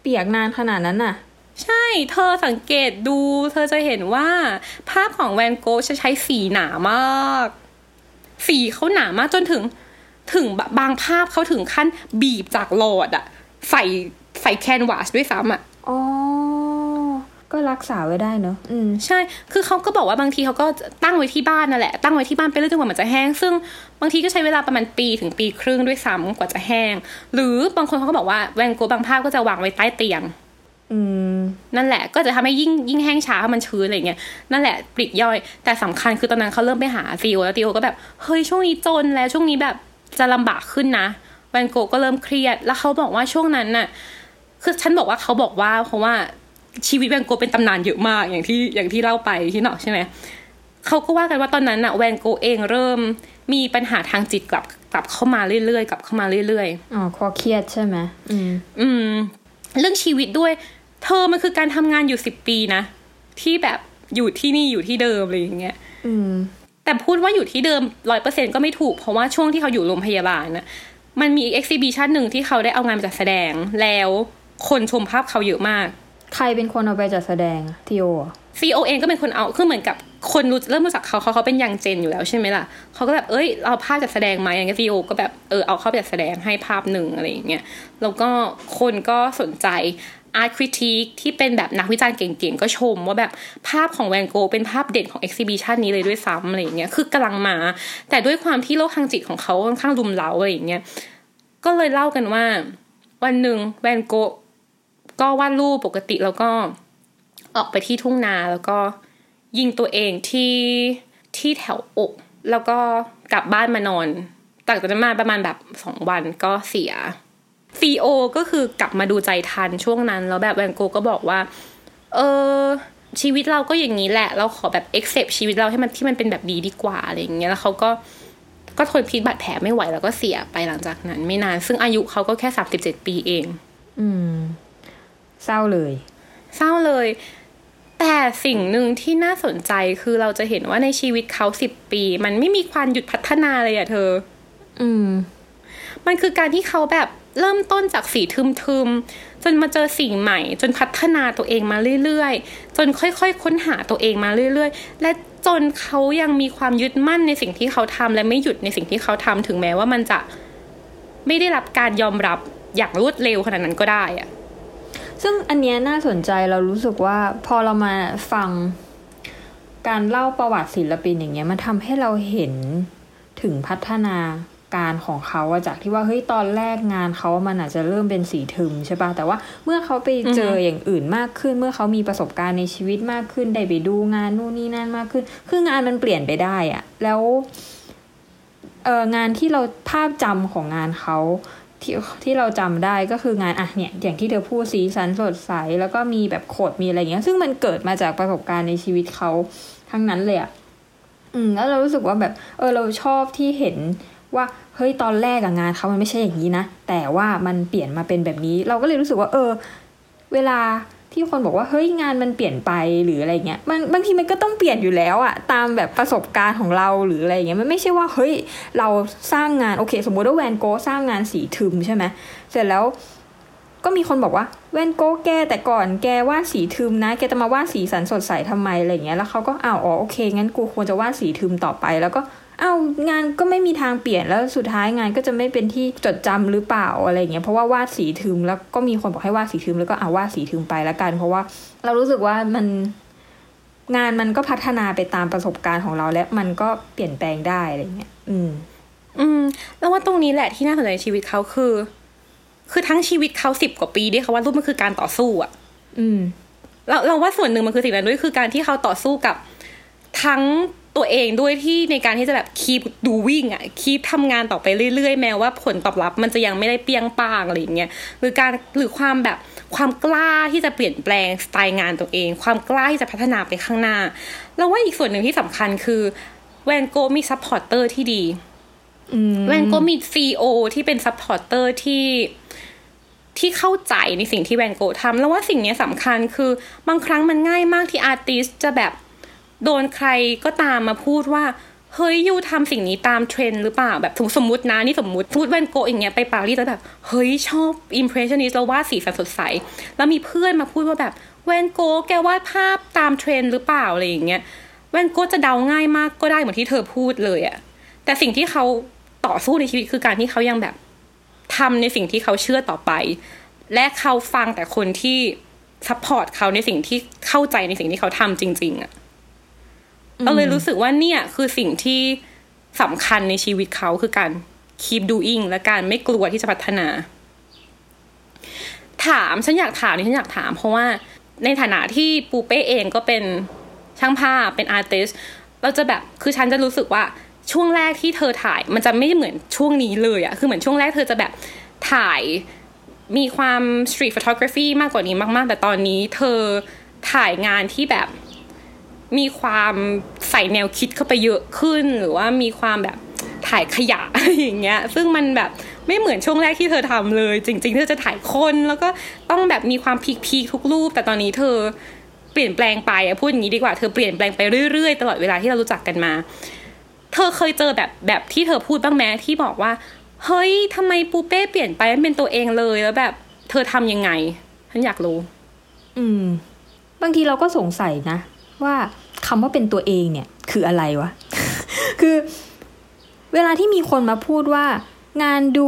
เปียกนานขนาดนั้นน่ะใช่ เธอสังเกตดู เธอจะเห็นว่า ภาพของแวนโกะจะใช้สีหนามาก สีเขาหนามากจนถึง ถึงบางภาพเขาถึงขั้นบีบจากหลอดอะใส่ใส่แคนวาสด้วยซ้ำอะอ๋อ ก็รักษาไว้ได้เนอะอืมใช่ คือเขาก็บอกว่าบางทีเขาก็ตั้งไว้ที่บ้านนั่นแหละ ตั้งไว้ที่บ้านไปเรื่อยจนกว่ามันจะแห้ง ซึ่งบางทีก็ใช้เวลาประมาณปีถึงปีครึ่งด้วยซ้ำกว่าจะแห้ง หรือบางคนเขาก็บอกว่าแวนโกะบางภาพก็จะวางไว้ใต้เตียง อืม นั่นแหละ ก็จะทำให้ยิ่งยิ่งแห้งช้ามันชื้นอะไรเงี้ย นั่นแหละปลีกย่อย แต่สำคัญคือตอนนั้นเขาเริ่มไปหาซีโอแล้วซีโอก็แบบ เฮ้ยช่วงนี้จนแล้วช่วงนี้แบบจะลำบากขึ้นนะแวนโกะก็เริ่มเครียด แล้วเขาบอกว่าช่วงนั้นน่ะ คือฉันบอกว่าเขาบอกว่าเพราะว่า ชีวิตแวนโกะเป็นตำนานเยอะมากอย่างที่อย่างที่เล่าไปที่นอกใช่ไหมเขาก็ว่ากันว่าตอนนั้นน่ะแวนโกะเองเริ่มมีปัญหาทางจิตกลับกลับเข้ามาเรื่อยๆกลับเข้ามาเรื่อยๆอ๋อคอเครียดใช่ไหมอืมอืม เรื่องชีวิตด้วย เธอมันคือการทำงานอยู่สิบปีนะ ที่แบบอยู่ที่นี่อยู่ที่เดิมอะไรอย่างเงี้ยอืม แต่พูดว่าอยู่ที่เดิมร้อยเปอร์เซ็นก็ไม่ถูก เพราะว่าช่วงที่เขาอยู่โรงพยาบาลน่ะมันมี exhibition หนึ่งที่เขาได้เอางานมาจัดแสดงแล้วคนชมภาพเขาเยอะมาก ใครเป็นคนเอาไปจัดแสดงธีโอ ธีโอเองก็เป็นคนเอาคือเหมือนกับคนรู้เริ่มรู้จักเขาเขาเขาเป็น young gen อยู่แล้วใช่ไหมล่ะเขาก็แบบเอ้ยเอาภาพจัดแสดงมาอย่างเงี้ยธีโอก็แบบเออเอาเข้าไปจัดแสดงให้ภาพหนึ่งอะไรอย่างเงี้ยแล้วก็คนก็สนใจอาร์ตคริติกที่เป็นแบบนักวิจารณ์เก่งๆ ก็ชมว่าแบบภาพของแวนโกะเป็นภาพเด่นของเอ็กซิบิชันนี้เลยด้วยซ้ำอะไรอย่างเงี้ยคือกำลังมา แต่ด้วยความที่โลกทางจิตของเขาค่อนข้างรุมเร้าอะไรอย่างเงี้ยก็เลยเล่ากันว่า วันหนึ่งแวนโกะ ก็วาดรูปปกติแล้วก็ออกไปที่ทุ่งนาแล้วก็ยิงตัวเองที่ที่แถวอก แล้วก็กลับบ้านมานอนต่างจากนั้นมาประมาณแบบสองวันก็เสียซีโอก็คือกลับมาดูใจทันช่วงนั้น แล้วแบบแวนโกก็บอกว่า เออชีวิตเราก็อย่างนี้แหละ เราขอแบบ accept ชีวิตเราให้มันที่มันเป็นแบบดีดีกว่าอะไรอย่างเงี้ยแล้วเขาก็ก็ทนพิษบาดแผลไม่ไหวแล้วก็เสียไปหลังจากนั้น ไม่นาน ซึ่งอายุเขาก็แค่สามสิบเจ็ดปีเอง อืม เศร้าเลย เศร้าเลย แต่สิ่งหนึ่งที่น่าสนใจคือเราจะเห็นว่าในชีวิตเขาสิบปี มันไม่มีความหยุดพัฒนาเลยอะเธอ อืม มันคือการที่เขาแบบเริ่มต้นจากสีทึมๆ จนมาเจอสิ่งใหม่ จนพัฒนาตัวเองมาเรื่อยๆ จนค่อยๆ ค้นหาตัวเองมาเรื่อยๆ และจนเขายังมีความยึดมั่นในสิ่งที่เขาทำและไม่หยุดในสิ่งที่เขาทำถึงแม้ว่ามันจะไม่ได้รับการยอมรับอย่างรวดเร็วขนาดนั้นก็ได้อะ ซึ่งอันเนี้ยน่าสนใจเรารู้สึกว่าพอเรามาฟังการเล่าประวัติศิลปินอย่างเงี้ยมันทำให้เราเห็นถึงพัฒนาการของเขาอะจากที่ว่าเฮ้ยตอนแรกงานเขามันอาจจะเริ่มเป็นสีทึมใช่ปะแต่ว่าเมื่อเขาไปเจออย่างอื่นมากขึ้น เมื่อเขามีประสบการณ์ในชีวิตมากขึ้น ได้ไปดูงานนู่นนี่นั่นมากขึ้น คืองานมันเปลี่ยนไปได้อะแล้วเอองานที่เราภาพจำของงานเขา ที่ที่เราจำได้ก็คืองานอะเนี่ยอย่างที่เธอพูดสีสันสดใส แล้วก็มีแบบโขดมีอะไรอย่างเงี้ย ซึ่งมันเกิดมาจากประสบการณ์ในชีวิตเขาทั้งนั้นเลยอะอืมแล้วเรารู้สึกว่าแบบเออเราชอบที่เห็นว่าเฮ้ยตอนแรกอะงานเขามันไม่ใช่อย่างนี้นะ แต่ว่ามันเปลี่ยนมาเป็นแบบนี้ เราก็เลยรู้สึกว่า เออ เวลา ที่คนบอกว่าเฮ้ยงานมันเปลี่ยนไปหรืออะไรเงี้ยบางบางทีมันก็ต้องเปลี่ยนอยู่แล้วอะตามแบบประสบการณ์ของเราหรืออะไรเงี้ยมันไม่ใช่ว่าเฮ้ยเราสร้างงานโอเค สมมติว่าแวนโกสร้างงานสีทึมใช่ไหมเสร็จแล้วก็มีคนบอกว่าแวนโกแกแต่ก่อนแกวาดสีทึมนะ แกจะมาวาดสีสันสดใสทำไมอะไรเงี้ยแล้วเขาก็อ้าวอ๋อโอเคงั้นกูควรจะวาดสีทึมต่อไปแล้วก็ อ้าวงานก็ไม่มีทางเปลี่ยนแล้วสุดท้ายงานก็จะไม่เป็นที่จดจำหรือเปล่าอะไรเงี้ยเพราะว่าวาดสีทึมแล้วก็มีคนบอกให้วาดสีทึมแล้วก็เอาวาดสีทึมไปแล้วกัน เพราะว่าเรารู้สึกว่ามันงานมันก็พัฒนาไปตามประสบการณ์ของเราและมันก็เปลี่ยนแปลงได้อะไรเงี้ยอืม อืม แล้วว่าตรงนี้แหละที่น่าสนใจในชีวิตเขาคือ คือทั้งชีวิตเขาสิบกว่าปีที่เขาว่ารูปมันคือการต่อสู้อะอืม เราเราว่าส่วนหนึ่งมันคือสิ่งนั้นด้วยคือการที่เขาต่อสู้กับทั้งตัวเองด้วยที่ในการที่จะแบบคีบดูวิ่งอะคีบทำงานต่อไปเรื่อยๆ แม้ว่าผลตอบรับ มันจะยังไม่ได้เปรี้ยงป้างอะไรอย่างเงี้ยหรือการหรือความแบบความกล้าที่จะเปลี่ยนแปลงสไตล์งานตัวเอง ความกล้าที่จะพัฒนาไปข้างหน้าเราว่าอีกส่วนหนึ่งที่สำคัญคือแวนโกมี supporter ที่ดีอืมแวนโกมีธีโอที่เป็น supporter ที่ที่เข้าใจในสิ่งที่แวนโกทำแล้วว่าสิ่งนี้สำคัญคือบางครั้งมันง่ายมากที่ artist จะแบบ โดนใครก็ตามมาพูดว่าเฮ้ย you ทำสิ่งนี้ตามเทรนด์หรือเปล่าแบบสมมตินะนี่สมมติพูดแวนโกอย่างเงี้ยไปปารีสแล้วแบบเฮ้ยชอบ impressionist แล้ววาดสีสันสดใส แล้วมีเพื่อนมาพูดว่าแบบแวนโกแกวาดภาพตามเทรนด์หรือเปล่าอะไรอย่างเงี้ยแวนโกจะ down ง่ายมากก็ได้เหมือนที่เธอพูดเลยอะแต่สิ่งที่เขาต่อสู้ในชีวิตคือการที่เขายังแบบทำในสิ่งที่เขาเชื่อต่อไป และเขาฟังแต่คนที่ support เขาในสิ่งที่เข้าใจในสิ่งที่เขาทำจริง ๆอะ เราเลยรู้สึกว่าเนี่ยคือสิ่งที่สำคัญในชีวิตเขาคือการ keep doing และการไม่กลัวที่จะพัฒนา ถามฉันอยากถามนี่ฉันอยากถาม เพราะว่าในฐานะที่ปูเป้เองก็เป็นช่างภาพเป็นอาร์ติสเราจะแบบคือฉันจะรู้สึกว่าช่วงแรกที่เธอถ่ายมันจะไม่เหมือนช่วงนี้เลยอะคือเหมือนช่วงแรกเธอจะแบบถ่ายมีความ street photography มากกว่านี้มาก ๆ แต่ตอนนี้เธอถ่ายงานที่แบบ มีความใส่แนวคิดเข้าไปเยอะขึ้น หรือว่ามีความแบบถ่ายขยะอย่างเงี้ย ซึ่งมันแบบไม่เหมือนช่วงแรกที่เธอทำเลย จริง ๆ เธอจะถ่ายคนแล้วก็ต้องแบบมีความพีคพีคทุกรูป แต่ตอนนี้เธอเปลี่ยนแปลงไปอะพูดอย่างนี้ดีกว่าเธอเปลี่ยนแปลงไปเรื่อยๆ ตลอดเวลาที่เรารู้จักกันมา เธอเคยเจอแบบแบบที่เธอพูดบ้างไหมที่บอกว่า เฮ้ยทำไมปูเป้เปลี่ยนไปไม่เป็นตัวเองเลยแล้วแบบ เธอทำยังไงฉันอยากรู้ อืม บางทีเราก็สงสัยนะ ว่าคำว่าเป็นตัวเองเนี่ยคืออะไรวะ คือเวลาที่มีคนมาพูดว่า งานดู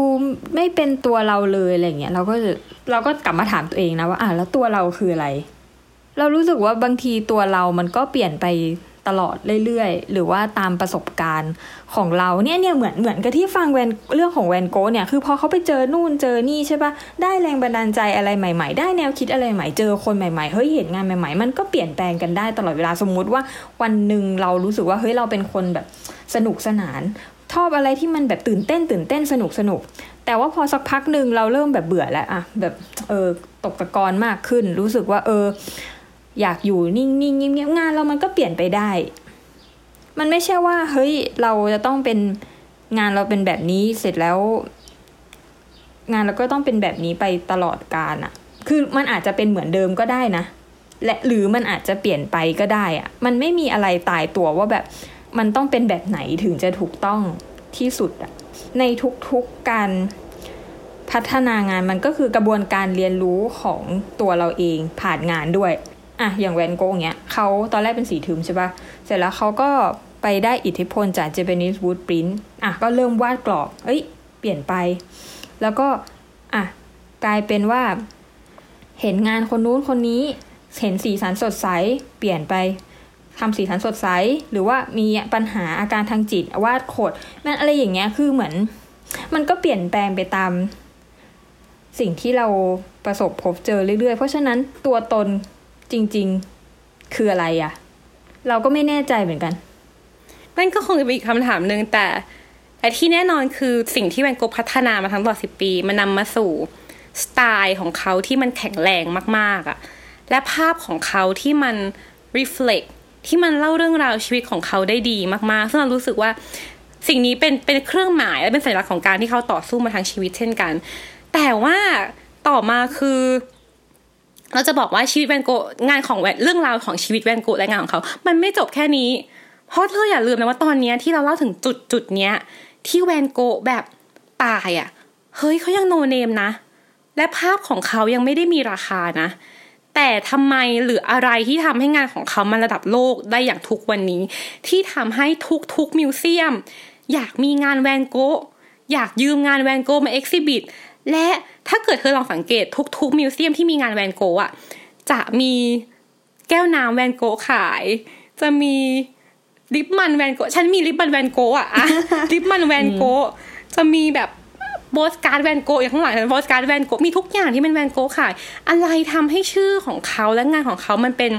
ไม่เป็นตัวเราเลยอะไรเงี้ยเราก็จะเราก็กลับมาถามตัวเองนะว่าอะแล้วตัวเราคืออะไร เรารู้สึกว่าบางทีตัวเรามันก็เปลี่ยนไปตลอดเรื่อยๆ หรือว่าตามประสบการณ์ ของเราเนี่ยเนี่ยเหมือนเหมือนกับที่ฟังแวนเรื่องของแวนโกะเนี่ยคือพอเขาไปเจอนู่นเจอนี่ใช่ปะได้แรงบันดาลใจอะไรใหม่ ๆ ได้แนวคิดอะไรใหม่เจอคนใหม่ๆเฮ้ยเห็นงานใหม่ ๆ มันก็เปลี่ยนแปลงกันได้ตลอดเวลาสมมุติว่าวันหนึ่งเรารู้สึกว่าเฮ้ยเราเป็นคนแบบสนุกสนานชอบอะไรที่มันแบบตื่นเต้น ตื่นเต้นสนุกสนุก แต่ว่าพอสักพักหนึ่งเราเริ่มแบบเบื่อแล้วอะแบบเออตกตะกอนมากขึ้น รู้สึกว่าเออ อยากอยู่นิ่งๆเงียบๆงานเรามันก็เปลี่ยนไปได้ มันไม่ใช่ว่า เฮ้ย เราจะต้องเป็นงานเราเป็นแบบนี้เสร็จแล้ว งานเราก็ต้องเป็นแบบนี้ไปตลอดกาลอะคือมันอาจจะเป็นเหมือนเดิมก็ได้นะ และหรือมันอาจจะเปลี่ยนไปก็ได้อะมันไม่มีอะไรตายตัวว่าแบบมันต้องเป็นแบบไหนถึงจะถูกต้องที่สุดอะในทุกๆการพัฒนางานมันก็คือกระบวนการเรียนรู้ของตัวเราเองผ่านงานด้วย อะอย่างแวนโกงเนี้ยเขาตอนแรกเป็นสีทึมใช่ปะ ร็จแล้วเขาก็ไปได้อิทธิพลจาก Japanese wood print อะก็เริ่มวาดกรอบ เอ้ย เปลี่ยนไป แล้วก็ อะ กลายเป็นว่า เห็นงานคนนู้นคนนี้ เห็นสีสันสดใส เปลี่ยนไปทำสีสันสดใส หรือว่ามีปัญหาอาการทางจิตวาดโคดนั่นอะไรอย่างเงี้ย คือเหมือน มันก็เปลี่ยนแปลงไปตาม สิ่งที่เราประสบพบเจอเรื่อยๆ เพราะฉะนั้นตัวตนจริง ๆ คืออะไรอะ เราก็ไม่แน่ใจเหมือนกันนั่นก็คงจะเป็นอีกคำถามหนึ่งแต่แต่ที่แน่นอนคือสิ่งที่แวนโกพัฒนามาทั้งตลอดสิบปี มันนำมาสู่สไตล์ของเขาที่มันแข็งแรงมาก ๆอะ่ะและภาพของเขาที่มัน reflect ที่มันเล่าเรื่องราวชีวิตของเขาได้ดีมากๆ ซึ่งเรารู้สึกว่าสิ่งนี้เป็นเป็นเครื่องหมายและเป็นสัญลักษณ์ของการที่เขาต่อสู้มาทางชีวิตเช่นกัน แต่ว่าต่อมาคือ เราจะบอกว่าชีวิตแวนโกงานของแวนเรื่องราวของชีวิตแวนโกและงานของเขา มันไม่จบแค่นี้ เพราะเธออย่าลืมนะว่าตอนนี้ที่เราเล่าถึงจุดจุดเนี้ย ที่แวนโกแบบตายอะ่ะเฮ้ยเขายังโนเนมนะ และภาพของเขายังไม่ได้มีราคานะ แต่ทำไมหรืออะไรที่ทำให้งานของเขามันระดับโลกได้อย่างทุกวันนี้ ที่ทำให้ทุกๆ museum อยากมีงานแวนโกอยากยืมงานแวนโกมา exhibit และถ้าเกิดเธอลองสังเกตทุกๆ museum ที่มีงานแวนโกะอะจะมีแก้วน้ำแวนโกะขาย จะมีลิปมันแวนโกะฉันมีลิปมันแวนโกะอะอะลิปมันแวนโกะจะมีแบบโปสการ์ดแวนโกะอย่างข้างหลังโปสการ์ดแวนโกะมีทุกอย่างที่เป็นแวนโกะขาย อะไรทำให้ชื่อของเขาและงานของเขามันเป็น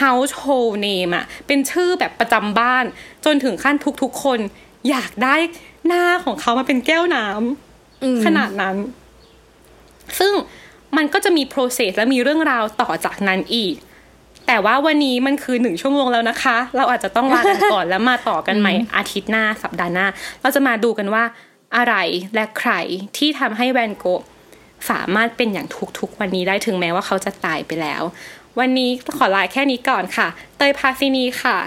household name อะเป็นชื่อแบบประจำบ้าน จนถึงขั้นทุกๆคนอยากได้หน้าของเขามาเป็นแก้วน้ำ ขนาดนั้น ซึ่งมันก็จะมี process และมีเรื่องราวต่อจากนั้นอีก แต่ว่าวันนี้มันคือหนึ่งชั่วโมงแล้วนะคะ เราอาจจะต้องลากันก่อนแล้วมาต่อกันใหม่อาทิตย์หน้าสัปดาห์หน้า เราจะมาดูกันว่าอะไรและใครที่ทำให้แวนโกะสามารถเป็นอย่างทุกๆ วันนี้ได้ถึงแม้ว่าเขาจะตายไปแล้ว วันนี้ขอลาแค่นี้ก่อนค่ะ เตยพาซินีค่ะ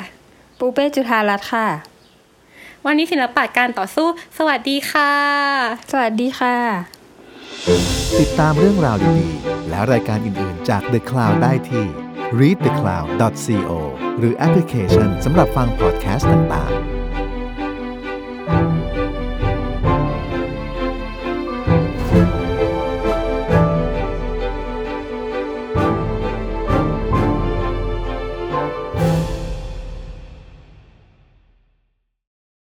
ปูเป้จุธารัตน์ค่ะ วันนี้ศิลปะการต่อสู้ สวัสดีค่ะ สวัสดีค่ะ ติดตามเรื่องราวดีๆ และรายการอื่นๆจาก The Cloud ได้ที่ readthecloud.co หรือแอปพลิเคชันสำหรับฟังพอดแคสต์ต่างๆ